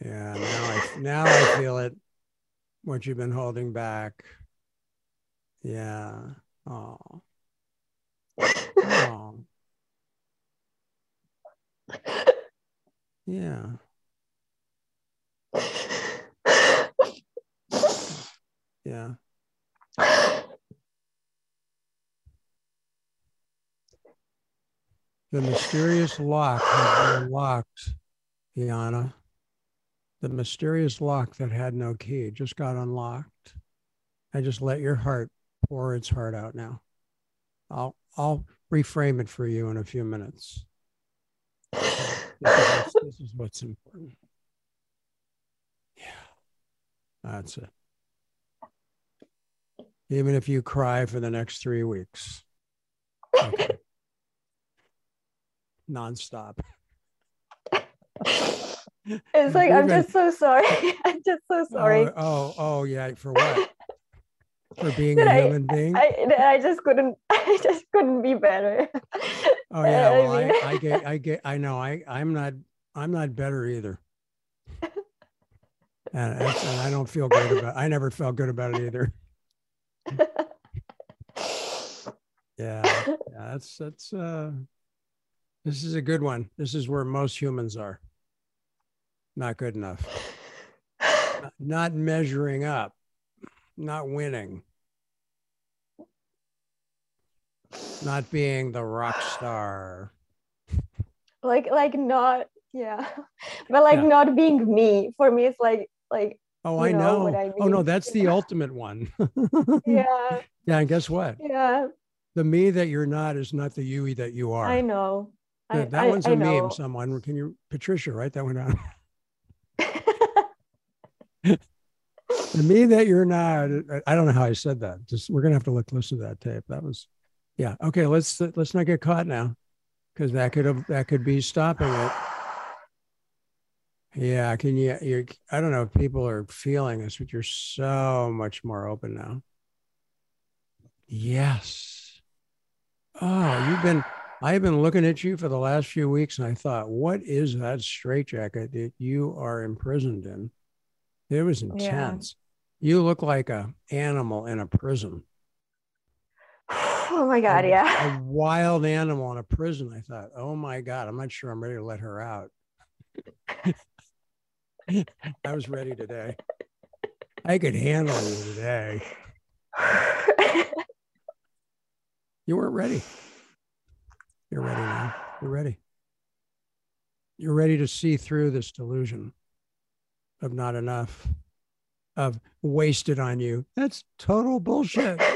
Yeah, now I now I feel it. What you've been holding back. Yeah. Oh. Oh. Yeah. Yeah. The mysterious lock has been unlocked, Yana. The mysterious lock that had no key just got unlocked. I just let your heart pour its heart out now. I'll I'll reframe it for you in a few minutes. This is this is what's important. Yeah, that's it. Even if you cry for the next three weeks. Okay. Nonstop. it's like i'm just so sorry i'm just so oh, sorry Oh, oh, oh, yeah. For what? For being That a I- human being? I, I just couldn't I just couldn't be better. oh yeah. I Well, I, mean- I get, I get, I know. I, I'm not, I'm not better either. And, and I don't feel good about. I never felt good about it either. Yeah, yeah. That's that's. uh This is a good one. This is where most humans are. Not good enough. Not- Not measuring up. Not winning. not being the rock star. Like like not yeah, but like Yeah. not being me. For me, it's like like Oh, You I know know. I Oh no, that's the ultimate one. yeah Yeah, and guess what? yeah. The me that you're not is not the you that you are. I know. That, I, one's I a know. meme. Someone can you Patricia write that one down? the me that you're not. I- don't know how I said that. Just we're gonna have to look listen to that tape. That was, yeah. Okay, let's let's not get caught now, because that could have that could be stopping it. Yeah, can you? You, I don't know if people are feeling this, but you're so much more open now. Yes. Oh, you've been. I've been looking at you for the last few weeks, and I thought, what is that straitjacket that you are imprisoned in? It was intense. You look like a animal in a prison. oh my god, a, yeah. a wild animal in a prison. I thought, oh my God, I'm not sure I'm ready to let her out. I was ready today. I could handle you today. You weren't ready. You're ready now. You're ready. You're ready to see through this delusion of not enough, of wasted on you. That's total bullshit.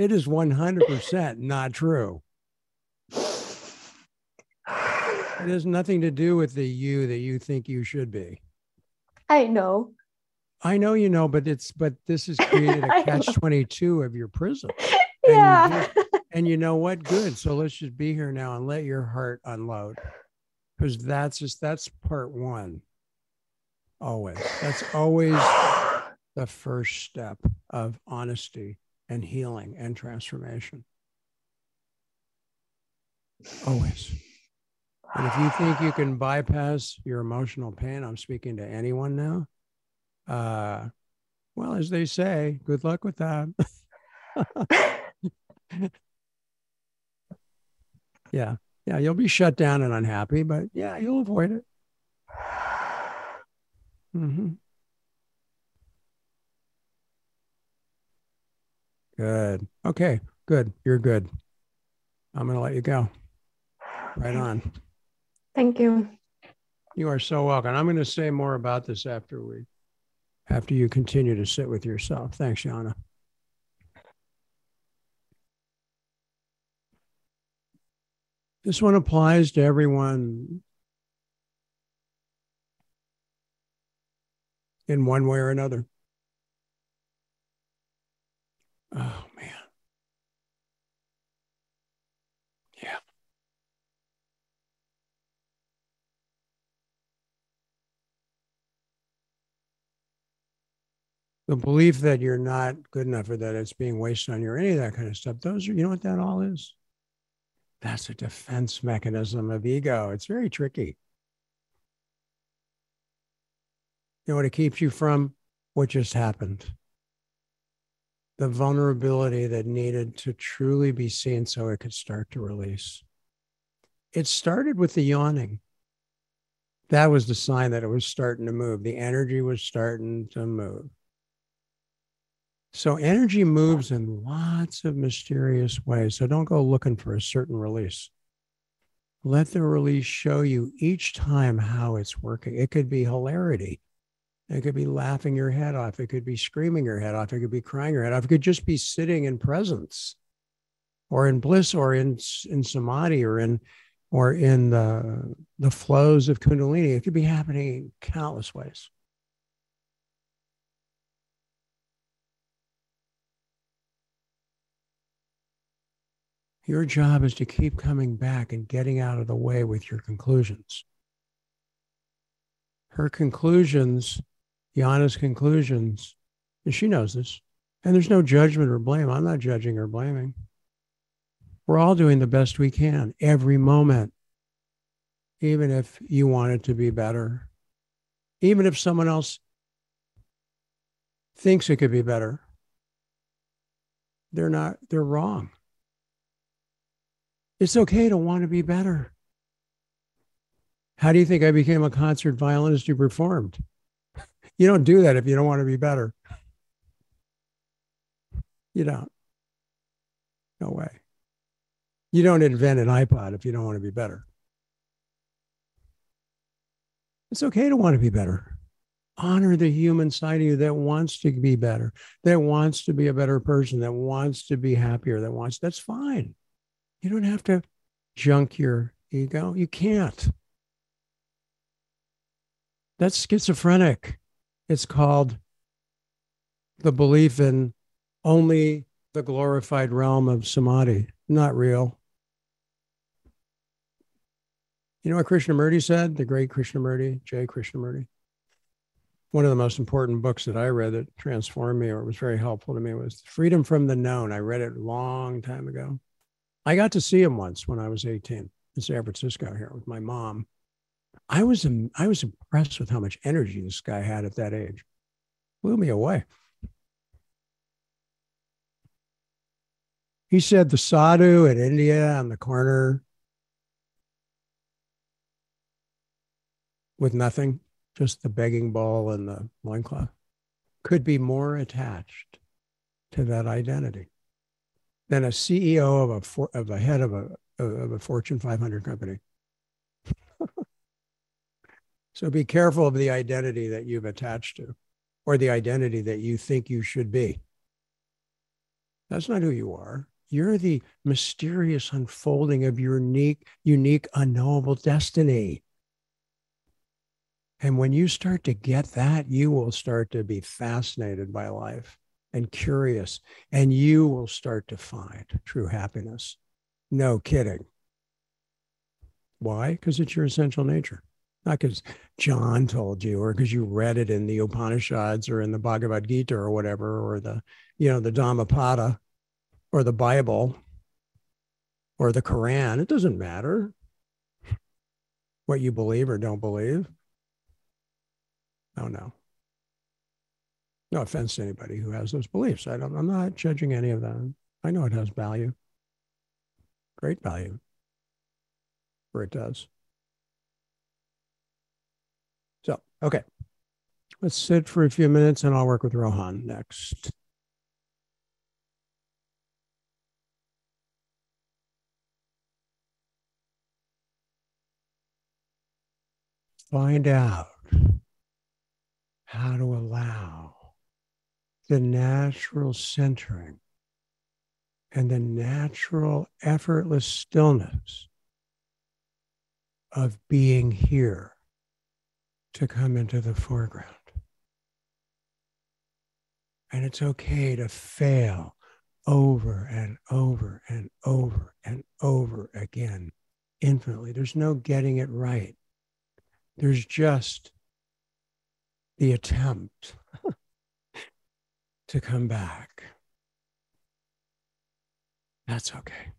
It is 100% not true. It has nothing to do with the you that you think you should be. I know. I know you know, but it's but this has created a catch 22 of your prison. Yeah. And you know what? Good. So let's just be here now and let your heart unload. Because that's just that's part one. Always. That's always the first step of honesty and healing and transformation. Always. And if you think you can bypass your emotional pain, I'm speaking to anyone now. Uh, well, as they say, good luck with that. yeah. Yeah. You'll be shut down and unhappy, but yeah, you'll avoid it. Mm-hmm. Good. Okay. Good. You're good. I'm going to let you go. Right on. Thank you. You are so welcome. I'm going to say more about this after we, after you continue to sit with yourself. Thanks, Yana. This one applies to everyone in one way or another. Oh, The belief that you're not good enough or that it's being wasted on you or any of that kind of stuff, those are, you know what that all is? That's a defense mechanism of ego. It's very tricky. You know what it keeps you from? What just happened? The vulnerability that needed to truly be seen so it could start to release. It started with the yawning. That was the sign that it was starting to move. The energy was starting to move. So energy moves in lots of mysterious ways. So don't go looking for a certain release. Let the release show you each time how it's working. It could be hilarity. It could be laughing your head off. It could be screaming your head off. It could be crying your head off. It could just be sitting in presence or in bliss or in, in samadhi or in or in the, the flows of kundalini. It could be happening in countless ways. Your job is to keep coming back and getting out of the way with your conclusions. Her conclusions, Yana's conclusions, and she knows this, and there's no judgment or blame. I'm not judging or blaming. We're all doing the best we can every moment, even if you want it to be better, even if someone else thinks it could be better. They're not, they're wrong. It's okay to want to be better. How do you think I became a concert violinist who performed? You don't do that if you don't want to be better. You don't. No way. You don't invent an iPod if you don't want to be better. It's okay to want to be better. Honor the human side of you that wants to be better, that wants to be a better person, that wants to be happier, that wants, that's fine. You don't have to junk your ego. You can't. That's schizophrenic. It's called the belief in only the glorified realm of samadhi, not real. You know what Krishnamurti said? The great Krishnamurti, J. Krishnamurti. One of the most important books that I read that transformed me or was very helpful to me was Freedom from the Known. I read it a long time ago. I got to see him once when I was 18 in San Francisco here with my mom. I was I was impressed with how much energy this guy had at that age. Blew me away. He said the sadhu in India on the corner with nothing, just the begging bowl and the loincloth, could be more attached to that identity than a CEO of a for, of a head of a of a Fortune 500 company. so be careful of the identity that you've attached to, or the identity that you think you should be. That's not who you are. You're the mysterious unfolding of your unique, unique, unknowable destiny. And when you start to get that, you will start to be fascinated by life and curious, and you will start to find true happiness. No kidding. Why? Because it's your essential nature. Not because Jon told you or because you read it in the Upanishads or in the Bhagavad Gita or whatever, or the, you know, the Dhammapada or the Bible or the Quran. It doesn't matter what you believe or don't believe. Oh no. No offense to anybody who has those beliefs. I don't, I'm not judging any of them. I know it has value, great value, where it does. So, okay. Let's sit for a few minutes and I'll work with Rohan next. Find out how to allow the natural centering and the natural effortless stillness of being here to come into the foreground. And it's okay to fail over and over and over and over again, infinitely. There's no getting it right. There's just the attempt to come back. That's okay.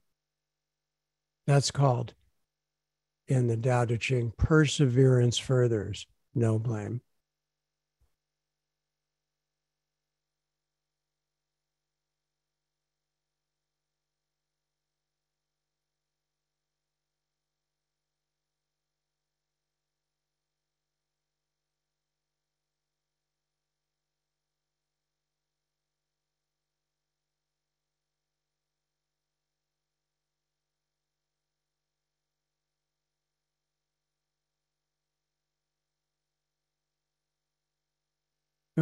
That's called in the Tao Te Ching perseverance furthers, no blame.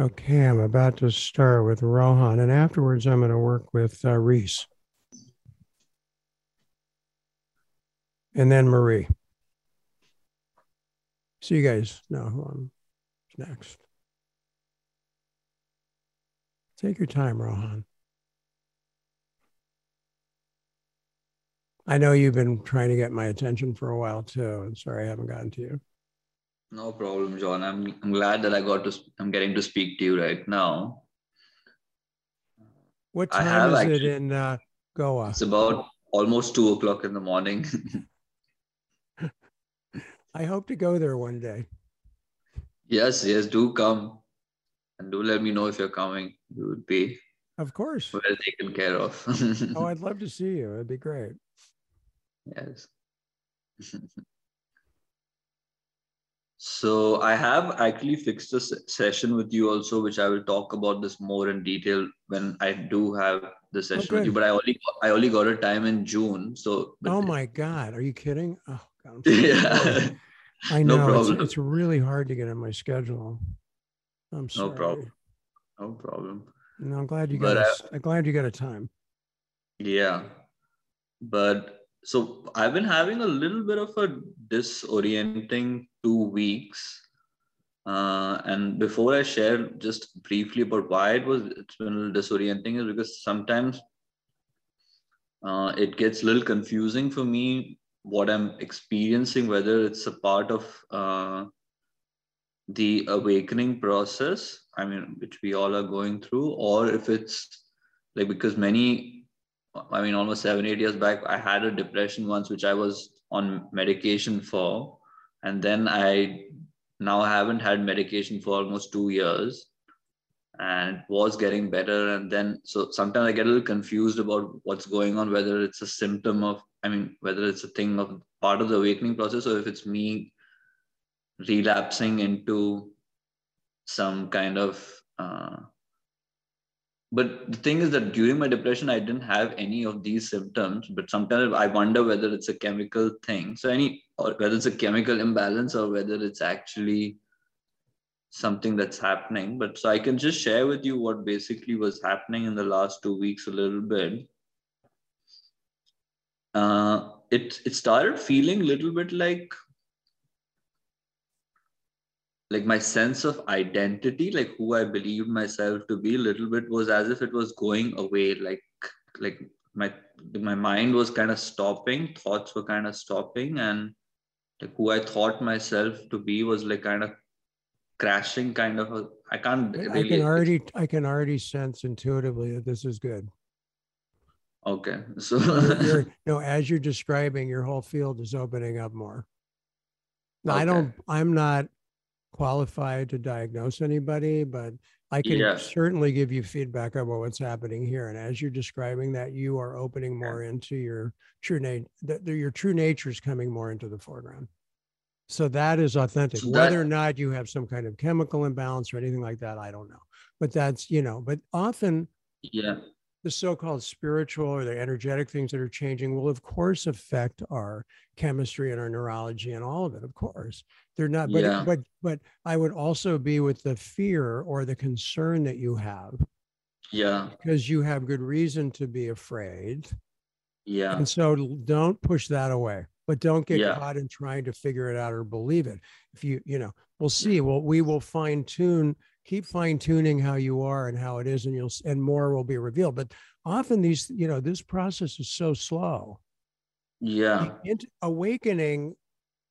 Okay, I'm about to start with Rohan, and afterwards, I'm going to work with uh, Reese. And then Marie. So you guys know who I'm next. Take your time, Rohan. I know you've been trying to get my attention for a while too, and sorry I haven't gotten to you. No problem, Jon. I'm, I'm glad that I got to. I'm getting to speak to you right now. What time is actually, it in uh, Goa? It's about almost two o'clock in the morning. I hope to go there one day. Yes, yes, do come, and do let me know if you're coming. You would be, of course, well taken care of. oh, I'd love to see you. It'd be great. Yes. So I have actually fixed a session with you also, which I will talk about this more in detail when I do have the oh, session okay. with you. But I only I only got a time in June. So oh my god, are you kidding? Oh god, yeah. I know no. It's, it's, really hard to get on my schedule. I'm sorry. No problem. No problem. No, I'm glad you got. A, I'm glad you got a time. Yeah, but so I've been having a little bit of a disorienting two weeks. Uh, and before I share just briefly about why it was it's been a little disorienting is because sometimes uh, it gets a little confusing for me what I'm experiencing, whether it's a part of uh, the awakening process, I mean, which we all are going through, or if it's like because many, I mean, almost seven, eight years back, I had a depression once, which I was on medication for. And then i now haven't had medication for almost two years. And was getting better. And then so sometimes i get a little confused about what's going on whether it's a symptom of i mean whether it's a thing of part of the awakening process or if it's me relapsing into some kind of uh, but the thing is that during my depression i didn't have any of these symptoms but sometimes i wonder whether it's a chemical thing. So any or whether it's a chemical imbalance or whether it's actually something that's happening. But so i can just share with you what basically was happening in the last two weeks a little bit. Uh, it it started feeling a little bit like like my sense of identity like who i believed myself to be a little bit was as if it was going away like like my my mind was kind of stopping thoughts were kind of stopping and like who i thought myself to be was like kind of crashing kind of I can't really, i can already i can already sense intuitively that this is good. Okay so you as you're describing your whole field is opening up more. Now, okay. i don't i'm not qualified to diagnose anybody, but I can yeah. certainly give you feedback about what's happening here. And as you're describing that, you are opening more into your true nature. Your true nature is coming more into the foreground. So that is authentic. So that, Whether or not you have some kind of chemical imbalance or anything like that, I don't know. But that's you know. But often, yeah, the so-called spiritual or the energetic things that are changing will of course affect our chemistry and our neurology and all of it of course. They're not but yeah. but but i would also be with the fear or the concern that you have. Yeah. Because you have good reason to be afraid. Yeah. And so don't push that away but don't get yeah. caught in trying to figure it out or believe it. If you you know we'll see. Well we will fine tune keep fine tuning how you are and how it is and you'll and more will be revealed but often these you know this process is so slow yeah awakening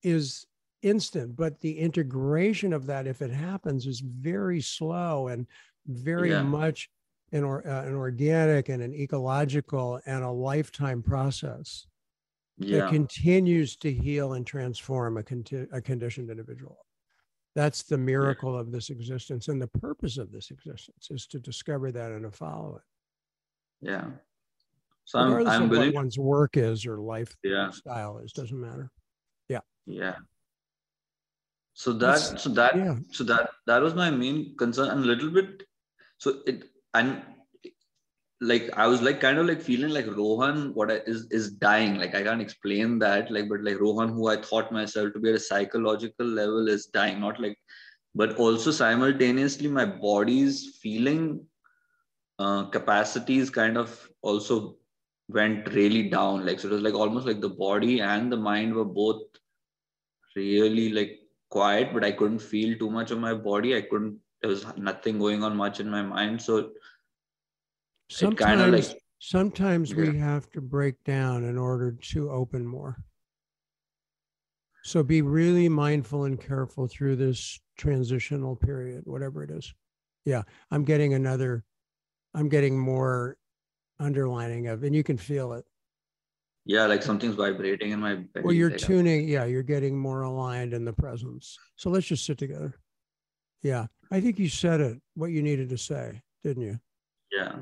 is instant but the integration of that if it happens is very slow and very yeah. much an, or, uh, an organic and an ecological and a lifetime process yeah. that continues to heal and transform a, conti- a conditioned individual that's the miracle of this existence. And the purpose of this existence is to discover that and to follow it. Yeah. So I'm, I'm of what one's work is or life yeah. style is, doesn't matter. Yeah. Yeah. So that, That's, so that, yeah. so that, that was my main concern and a little bit. So it, and like I was like kind of like feeling like Rohan, what I, is is dying. Like I can't explain that. Like, but like Rohan, who I thought myself to be at a psychological level, is dying. Not like, but also simultaneously, my body's feeling uh, capacities kind of also went really down. Like so, it was like almost like the body and the mind were both really like quiet, but I couldn't feel too much of my body. I couldn't. There was nothing going on much in my mind. So Sometimes, like, sometimes yeah. we have to break down in order to open more. So be really mindful and careful through this transitional period, whatever it is. Yeah, I'm getting another, I'm getting more underlining of, and you can feel it. Yeah, like something's vibrating in my belly. Well, you're tuning, yeah, you're getting more aligned in the presence. So let's just sit together. Yeah, I think you said it, what you needed to say, didn't you? Yeah.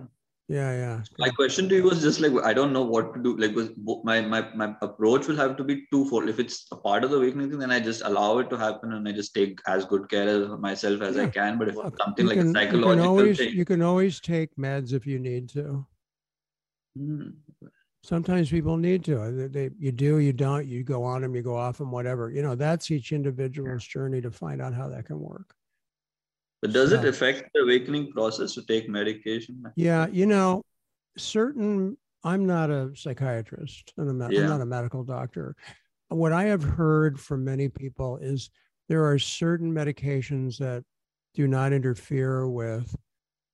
Yeah, yeah. My question to you was just like I don't know what to do. Like, was my my my approach will have to be twofold. If it's a part of the awakening thing, then I just allow it to happen and I just take as good care of myself as Yeah. I can. But if Look, something like can, a you can psychological always thing, you can always take meds if you need to. Hmm. Sometimes people need to. They, they- you do, you don't. You go on them, you go off them, whatever. You know, that's each individual's journey to find out how that can work. Does it affect the awakening process to take medication? Yeah, you know, certain. I'm not a psychiatrist and I'm not, I'm not a medical doctor. What I have heard from many people is there are certain medications that do not interfere with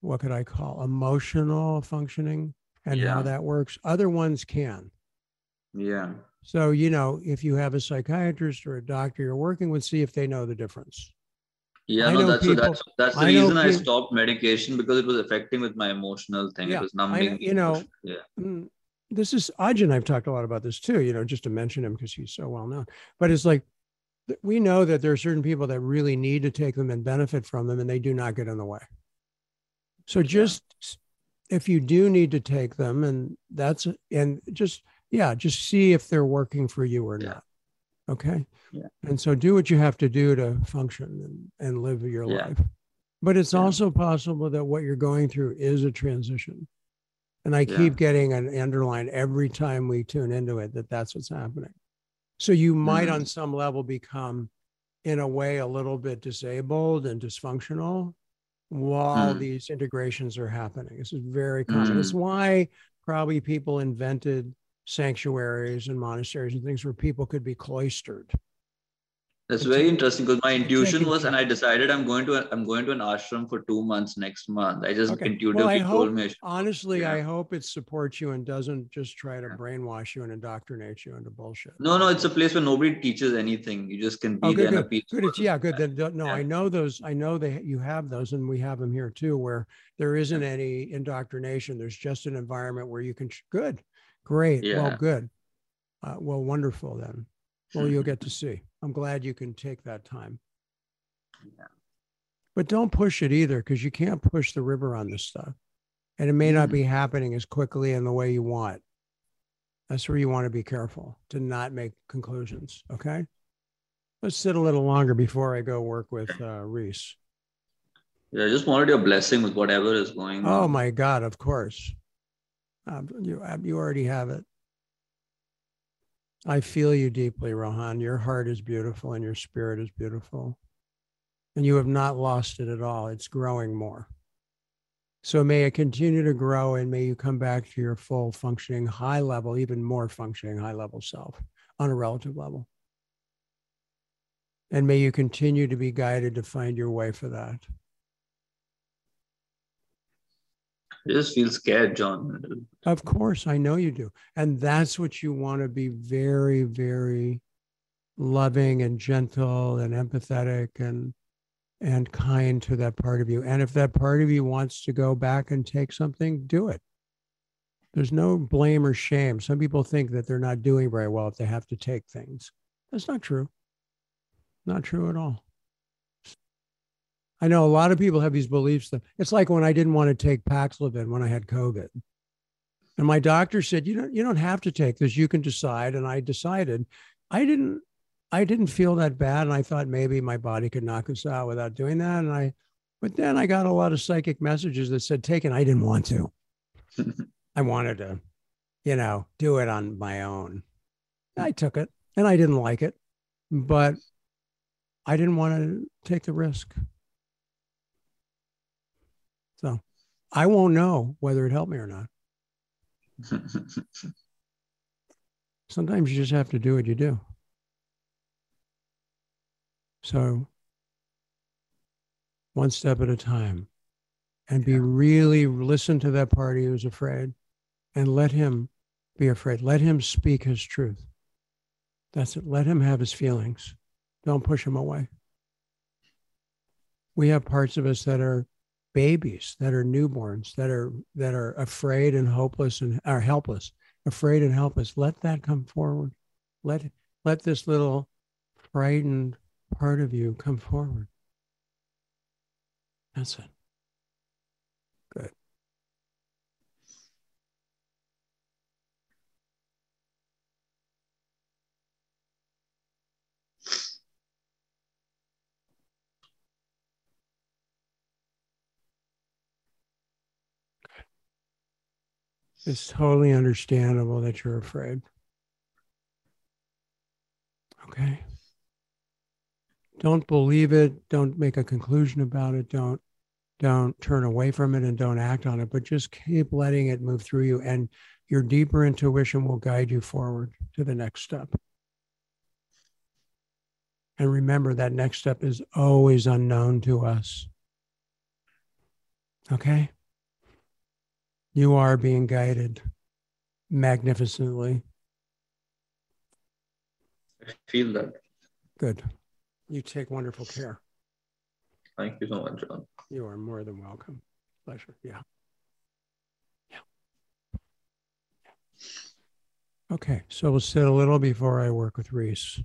what could I call emotional functioning and how that works. Other ones can. Yeah. So, you know, if you have a psychiatrist or a doctor you're working with, see if they know the difference. Yeah, I no, that's people- that's that's the I reason I stopped medication because it was affecting with my emotional thing. Yeah, it was I numbing. you know, yeah, Mm, this is Adya. I've talked a lot about this too, you know, just to mention him because he's so well known. But it's like we know that there are certain people that really need to take them and benefit from them, and they do not get in the way. So just s- if you do need to take them, and that's and just yeah, just see if they're working for you or Yeah. not. Okay. Yeah. And so do what you have to do to function and, and live your Yeah. life. But it's Yeah. also possible that what you're going through is a transition. And I keep getting an underline every time we tune into it that that's what's happening. So you might, Mhm. on some level, become, in a way, a little bit disabled and dysfunctional while Mm. these integrations are happening. This is very common. It's Mm. why probably people invented sanctuaries and monasteries and things where people could be cloistered. that's It's very interesting because my intuition was, and. I decided I'm going to I'm going to an ashram for two months next month. I just Okay. intuitively Well, I told hope, me. I should- honestly, Yeah. I hope it supports you and doesn't just try to brainwash you and indoctrinate you into bullshit. No, no, it's a place where nobody teaches anything. You just can be Oh, there good, a good, good. It's, yeah, good. Then no, Yeah. I know those. I know they you have those, and we have them here too, where there isn't any indoctrination. There's just an environment where you can. Good, great. Well, good. Uh, well, wonderful then. Well, you'll get to see. I'm glad you can take that time. Yeah. But don't push it either, because you can't push the river on this stuff, and it may not Mhm. be happening as quickly in the way you want. That's where you want to be careful to not make conclusions. Okay. Let's sit a little longer before I go work with uh, Reese. Yeah, I just wanted your blessing with whatever is going on. Oh my God! Of course, you uh, you already have it. I feel you deeply, Rohan. Your heart is beautiful and your spirit is beautiful, and you have not lost it at all. It's growing more. So may it continue to grow, and may you come back to your full functioning, high level, even more functioning, high level self on a relative level. And may you continue to be guided to find your way for that. Just feel scared, Jon. Of course, I know you do. And that's what you want to be very, very loving and gentle and empathetic and and kind to that part of you. And if that part of you wants to go back and take something, do it. There's no blame or shame. Some people think that they're not doing very well if they have to take things. That's not true. Not true at all. I know a lot of people have these beliefs that it's like when I didn't want to take Paxlovid when I had COVID. And my doctor said, you don't, you don't have to take this. You can decide. And I decided I didn't, I didn't feel that bad. And I thought maybe my body could knock us out without doing that. And I, but then I got a lot of psychic messages that said, take it. I didn't want to. I wanted to, you know, do it on my own. I took it and I didn't like it, but I didn't want to take the risk. So I won't know whether it helped me or not. Sometimes you just have to do what you do. So one step at a time and be Yeah. really listen to that party who's afraid and let him be afraid. Let him speak his truth. That's it. Let him have his feelings. Don't push him away. We have parts of us that are babies, that are newborns, that are that are afraid and hopeless and are helpless, afraid and helpless. Let that come forward. Let let this little frightened part of you come forward. That's it. Good. It's totally understandable that you're afraid. Okay. Don't believe it. Don't make a conclusion about it. Don't don't turn away from it and don't act on it, but just keep letting it move through you and your deeper intuition will guide you forward to the next step. And remember that next step is always unknown to us. Okay? You are being guided magnificently. I feel that. Good. You take wonderful care. Thank you so much, Jon. You are more than welcome. Pleasure. Yeah. Yeah. Okay, so we'll sit a little before I work with Reese.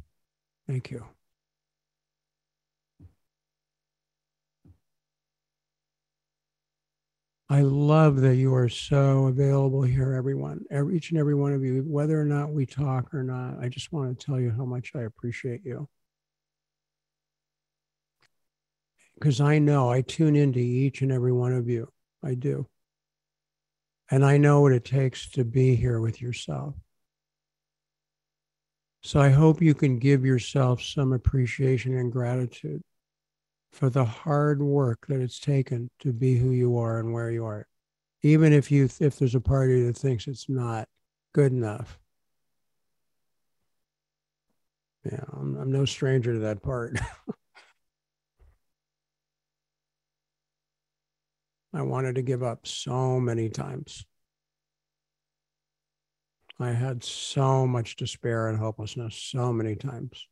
Thank you. I love that you are so available here, everyone, every, each and every one of you, whether or not we talk or not. I just want to tell you how much I appreciate you. Because I know I tune into each and every one of you. I do. And I know what it takes to be here with yourself. So I hope you can give yourself some appreciation and gratitude for the hard work that it's taken to be who you are and where you are. Even if you if there's a party that thinks it's not good enough. Yeah i'm, I'm no stranger to that part. I wanted to give up so many times. I had so much despair and hopelessness so many times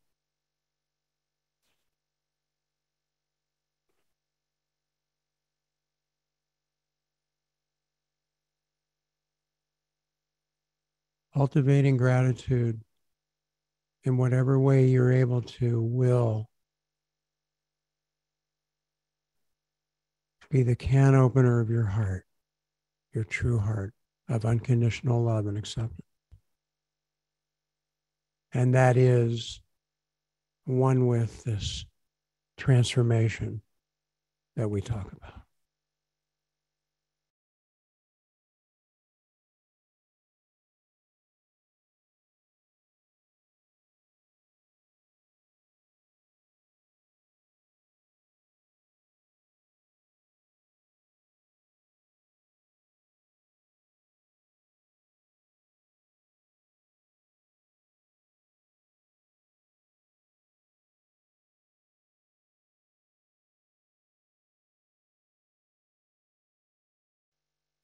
cultivating gratitude in whatever way you're able to will be the can opener of your heart, your true heart of unconditional love and acceptance. And that is one with this transformation that we talk about.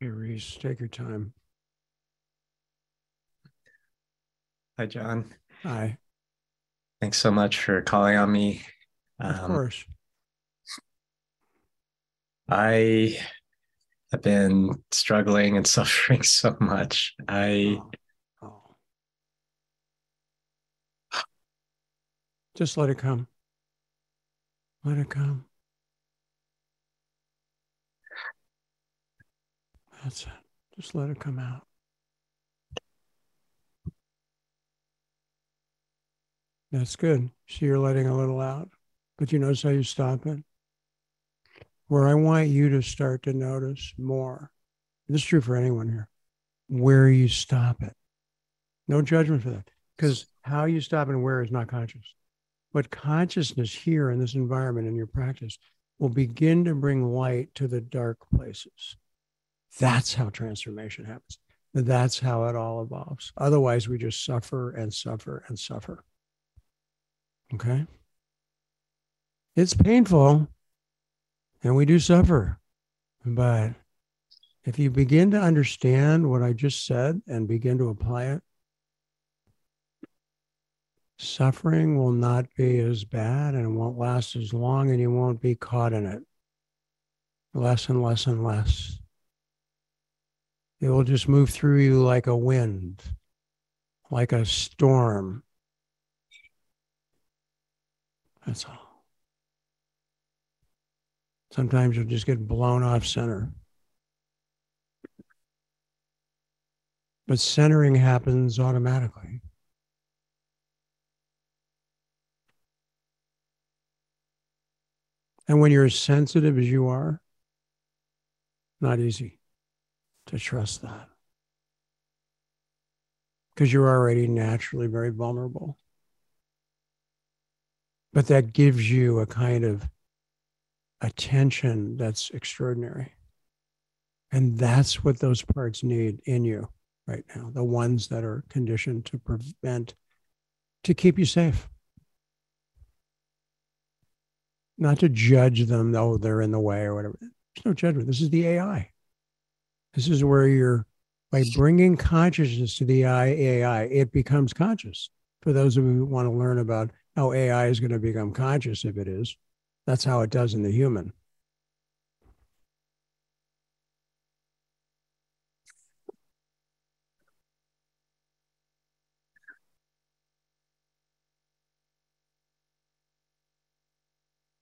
Hey, Reese, take your time. Hi, Jon. Hi. Thanks so much for calling on me. Of um, course. I have been struggling and suffering so much. I. Oh. Oh. Just let it come. Let it come. That's it. Just let it come out. That's good. So you're letting a little out, but you notice how you stop it? Where I want you to start to notice more. This is true for anyone here. Where you stop it. No judgment for that. Because how you stop and where is not conscious. But consciousness here in this environment in your practice will begin to bring light to the dark places. That's how transformation happens. That's how it all evolves. Otherwise, we just suffer and suffer and suffer. Okay? It's painful and we do suffer. But if you begin to understand what I just said and begin to apply it, suffering will not be as bad and it won't last as long and you won't be caught in it. Less and less and less. It will just move through you like a wind, like a storm. That's all. Sometimes you'll just get blown off center. But centering happens automatically. And when you're as sensitive as you are, not easy to trust that. because you're already naturally very vulnerable. But that gives you a kind of attention that's extraordinary. And that's what those parts need in you right now the ones that are conditioned to prevent, to keep you safe. Not to judge them, though they're in the way or whatever. There's no judgment. This is the AI. This is where you're, by bringing consciousness to the AI, it becomes conscious. For those of you who want to learn about how AI is going to become conscious, if it is, that's how it does in the human.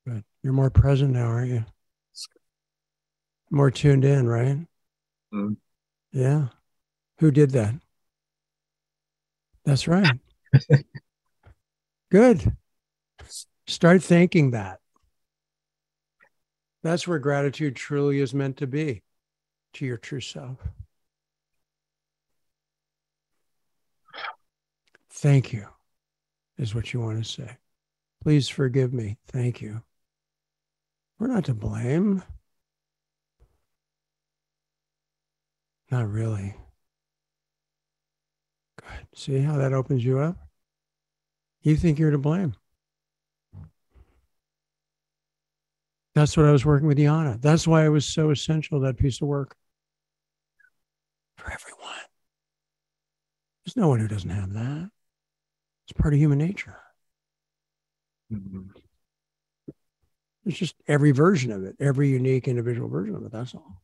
Good. You're more present now, aren't you? More tuned in, right? Mm. Yeah. Who did that? That's right. Good. Start thanking that. That's where gratitude truly is meant to be to your true self. Thank you, is what you want to say. Please forgive me. Thank you. We're not to blame. Not really. Good. See how that opens you up? You think you're to blame. That's what I was working with Yana. That's why it was so essential, that piece of work. For everyone. There's no one who doesn't have that. It's part of human nature. Mhm. It's just every version of it, every unique individual version of it. That's all.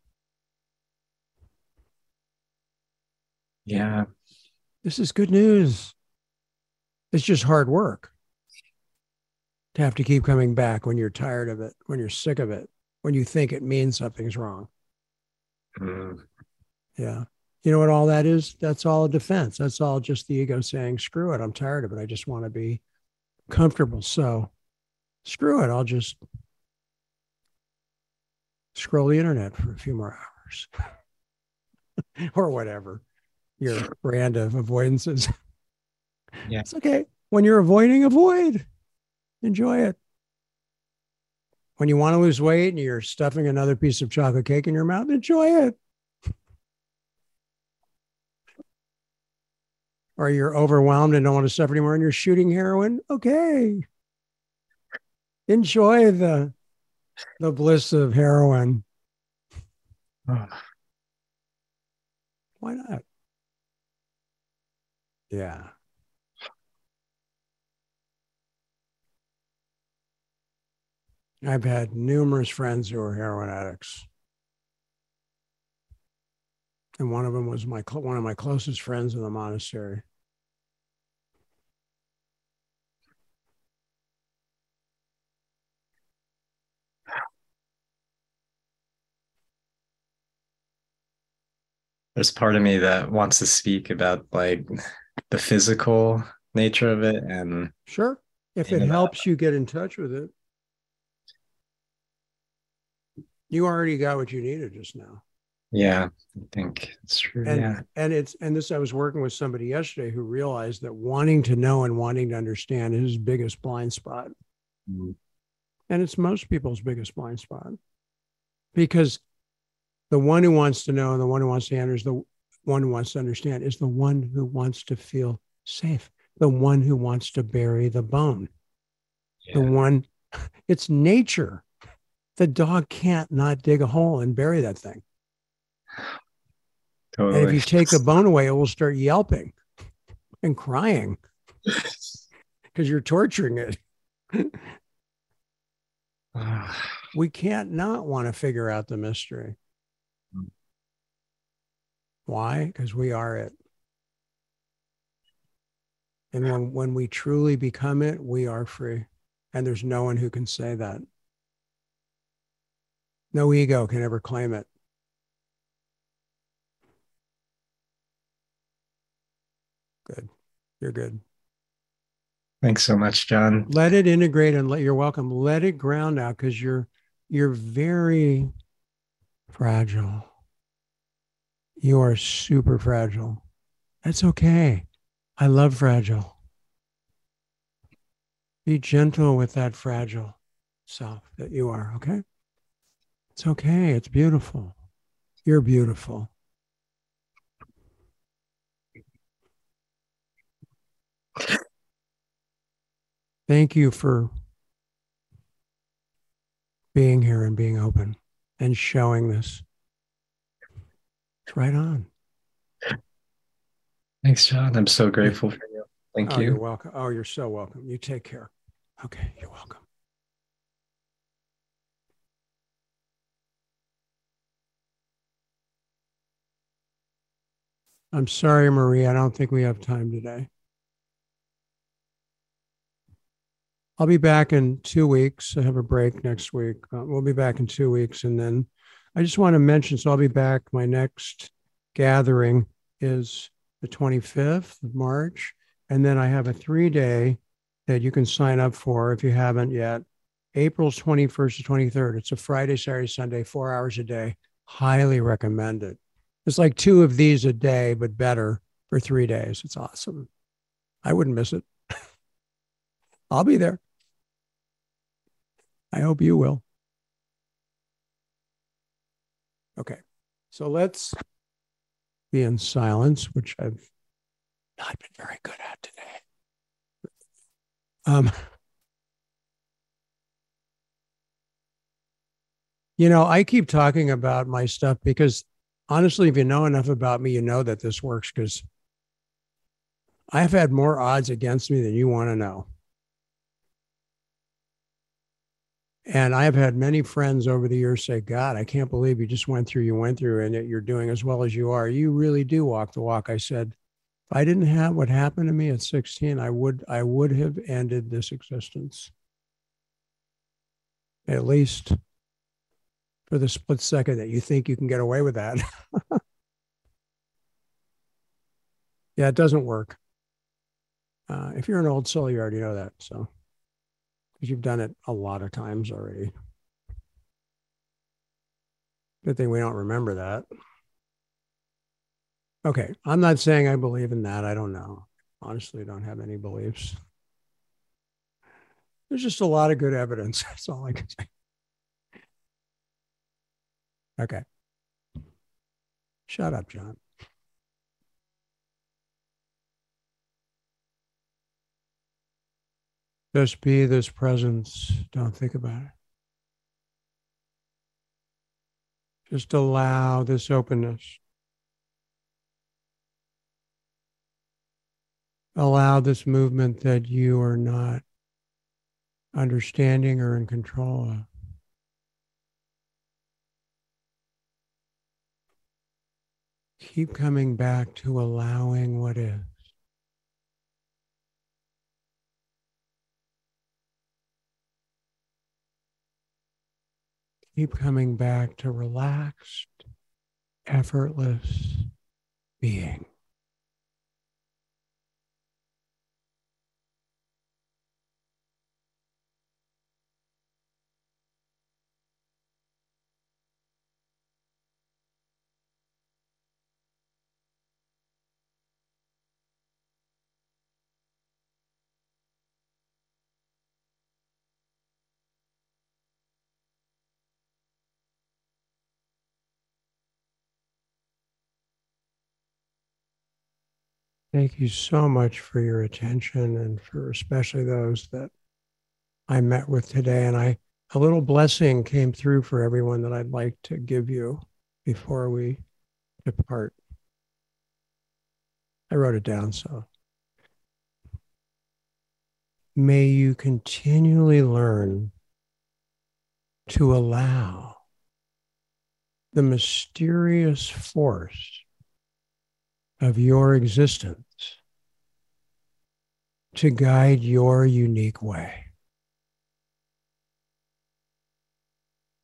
Yeah. This is good news. It's just hard work to have to keep coming back when you're tired of it, when you're sick of it, when you think it means something's wrong. Mm. Yeah. You know what all that is? That's all a defense. That's all just the ego saying, screw it. I'm tired of it. I just want to be comfortable. So screw it. I'll just scroll the internet for a few more hours or whatever your brand of avoidances. Yeah. It's okay. When you're avoiding, avoid. Enjoy it. When you want to lose weight and you're stuffing another piece of chocolate cake in your mouth, enjoy it. Or you're overwhelmed and don't want to suffer anymore and you're shooting heroin, okay. Enjoy the the bliss of heroin. Why not? Yeah. I've had numerous friends who are heroin addicts. And one of them was my one of my closest friends in the monastery. There's part of me that wants to speak about like the physical nature of it and Sure. If it that- helps you get in touch with it, you already got what you needed just now. yeah, I think it's true. And yeah. and it's and this I was working with somebody yesterday who realized that wanting to know and wanting to understand is his biggest blind spot. Mm. And it's most people's biggest blind spot. Because the one who wants to know and the one who wants to answer is the one wants to understand is the one who wants to feel safe, the one who wants to bury the bone, the one, it's nature. The dog can't not dig a hole and bury that thing. Totally. And if you take the bone away, it will start yelping and crying because you're torturing it. We can't not want to figure out the mystery. Why? Because we are it. And when, when we truly become it, we are free. And there's no one who can say that. No ego can ever claim it. Good. You're good. Thanks so much, Jon. let it integrate and let you're welcome let it ground out because you're you're very fragile you are super fragile that's okay I love fragile. Be gentle with that fragile self that you are, okay? It's okay. It's beautiful. You're beautiful. Thank you for being here and being open and showing this. It's right on. Thanks, Jon. I'm so grateful for you. Thank oh, you. You're welcome. Oh, you're so welcome. You take care. Okay, you're welcome. I'm sorry, Marie. I don't think we have time today. I'll be back in two weeks. I have a break next week. Uh, we'll be back in two weeks. And then I just want to mention so I'll be back. My next gathering is the 25th of March. And then I have a three day that you can sign up for if you haven't yet. April 21st to 23rd. It's a Friday, Saturday, Sunday, four hours a day. Highly recommend it. It's like two of these a day, but better for three days. It's awesome. I wouldn't miss it. I'll be there. I hope you will. Okay. So let's be in silence, which I've not been very good at today. Um, you know, I keep talking about my stuff because honestly, if you know enough about me, you know that this works because I've had more odds against me than you want to know. And I've had many friends over the years say, God, I can't believe you just went through, you went through, and that you're doing as well as you are. You really do walk the walk. I said, if I didn't have what happened to me at 16, I would I would have ended this existence. At least for the split second that you think you can get away with that. yeah, it doesn't work. Uh, if you're an old soul, you already know that. So because you've done it a lot of times already. Good thing we don't remember that. Okay, I'm not saying I believe in that. I don't know. Honestly, don't have any beliefs. There's just a lot of good evidence. That's all I can say. Okay. Shut up, Jon. Just be this presence. Don't think about it. Just allow this openness. Allow this movement that you are not understanding or in control of. Keep coming back to allowing what is. Keep coming back to relaxed, effortless being. Thank you so much for your attention and for especially those that I met with today. And I, a little blessing came through for everyone that I'd like to give you before we depart. I wrote it down, so. May you continually learn to allow the mysterious force of your existence to guide your unique way.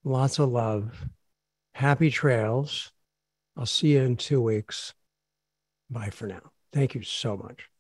Lots of love. Happy trails. I'll see you in two weeks. Bye for now. Thank you so much.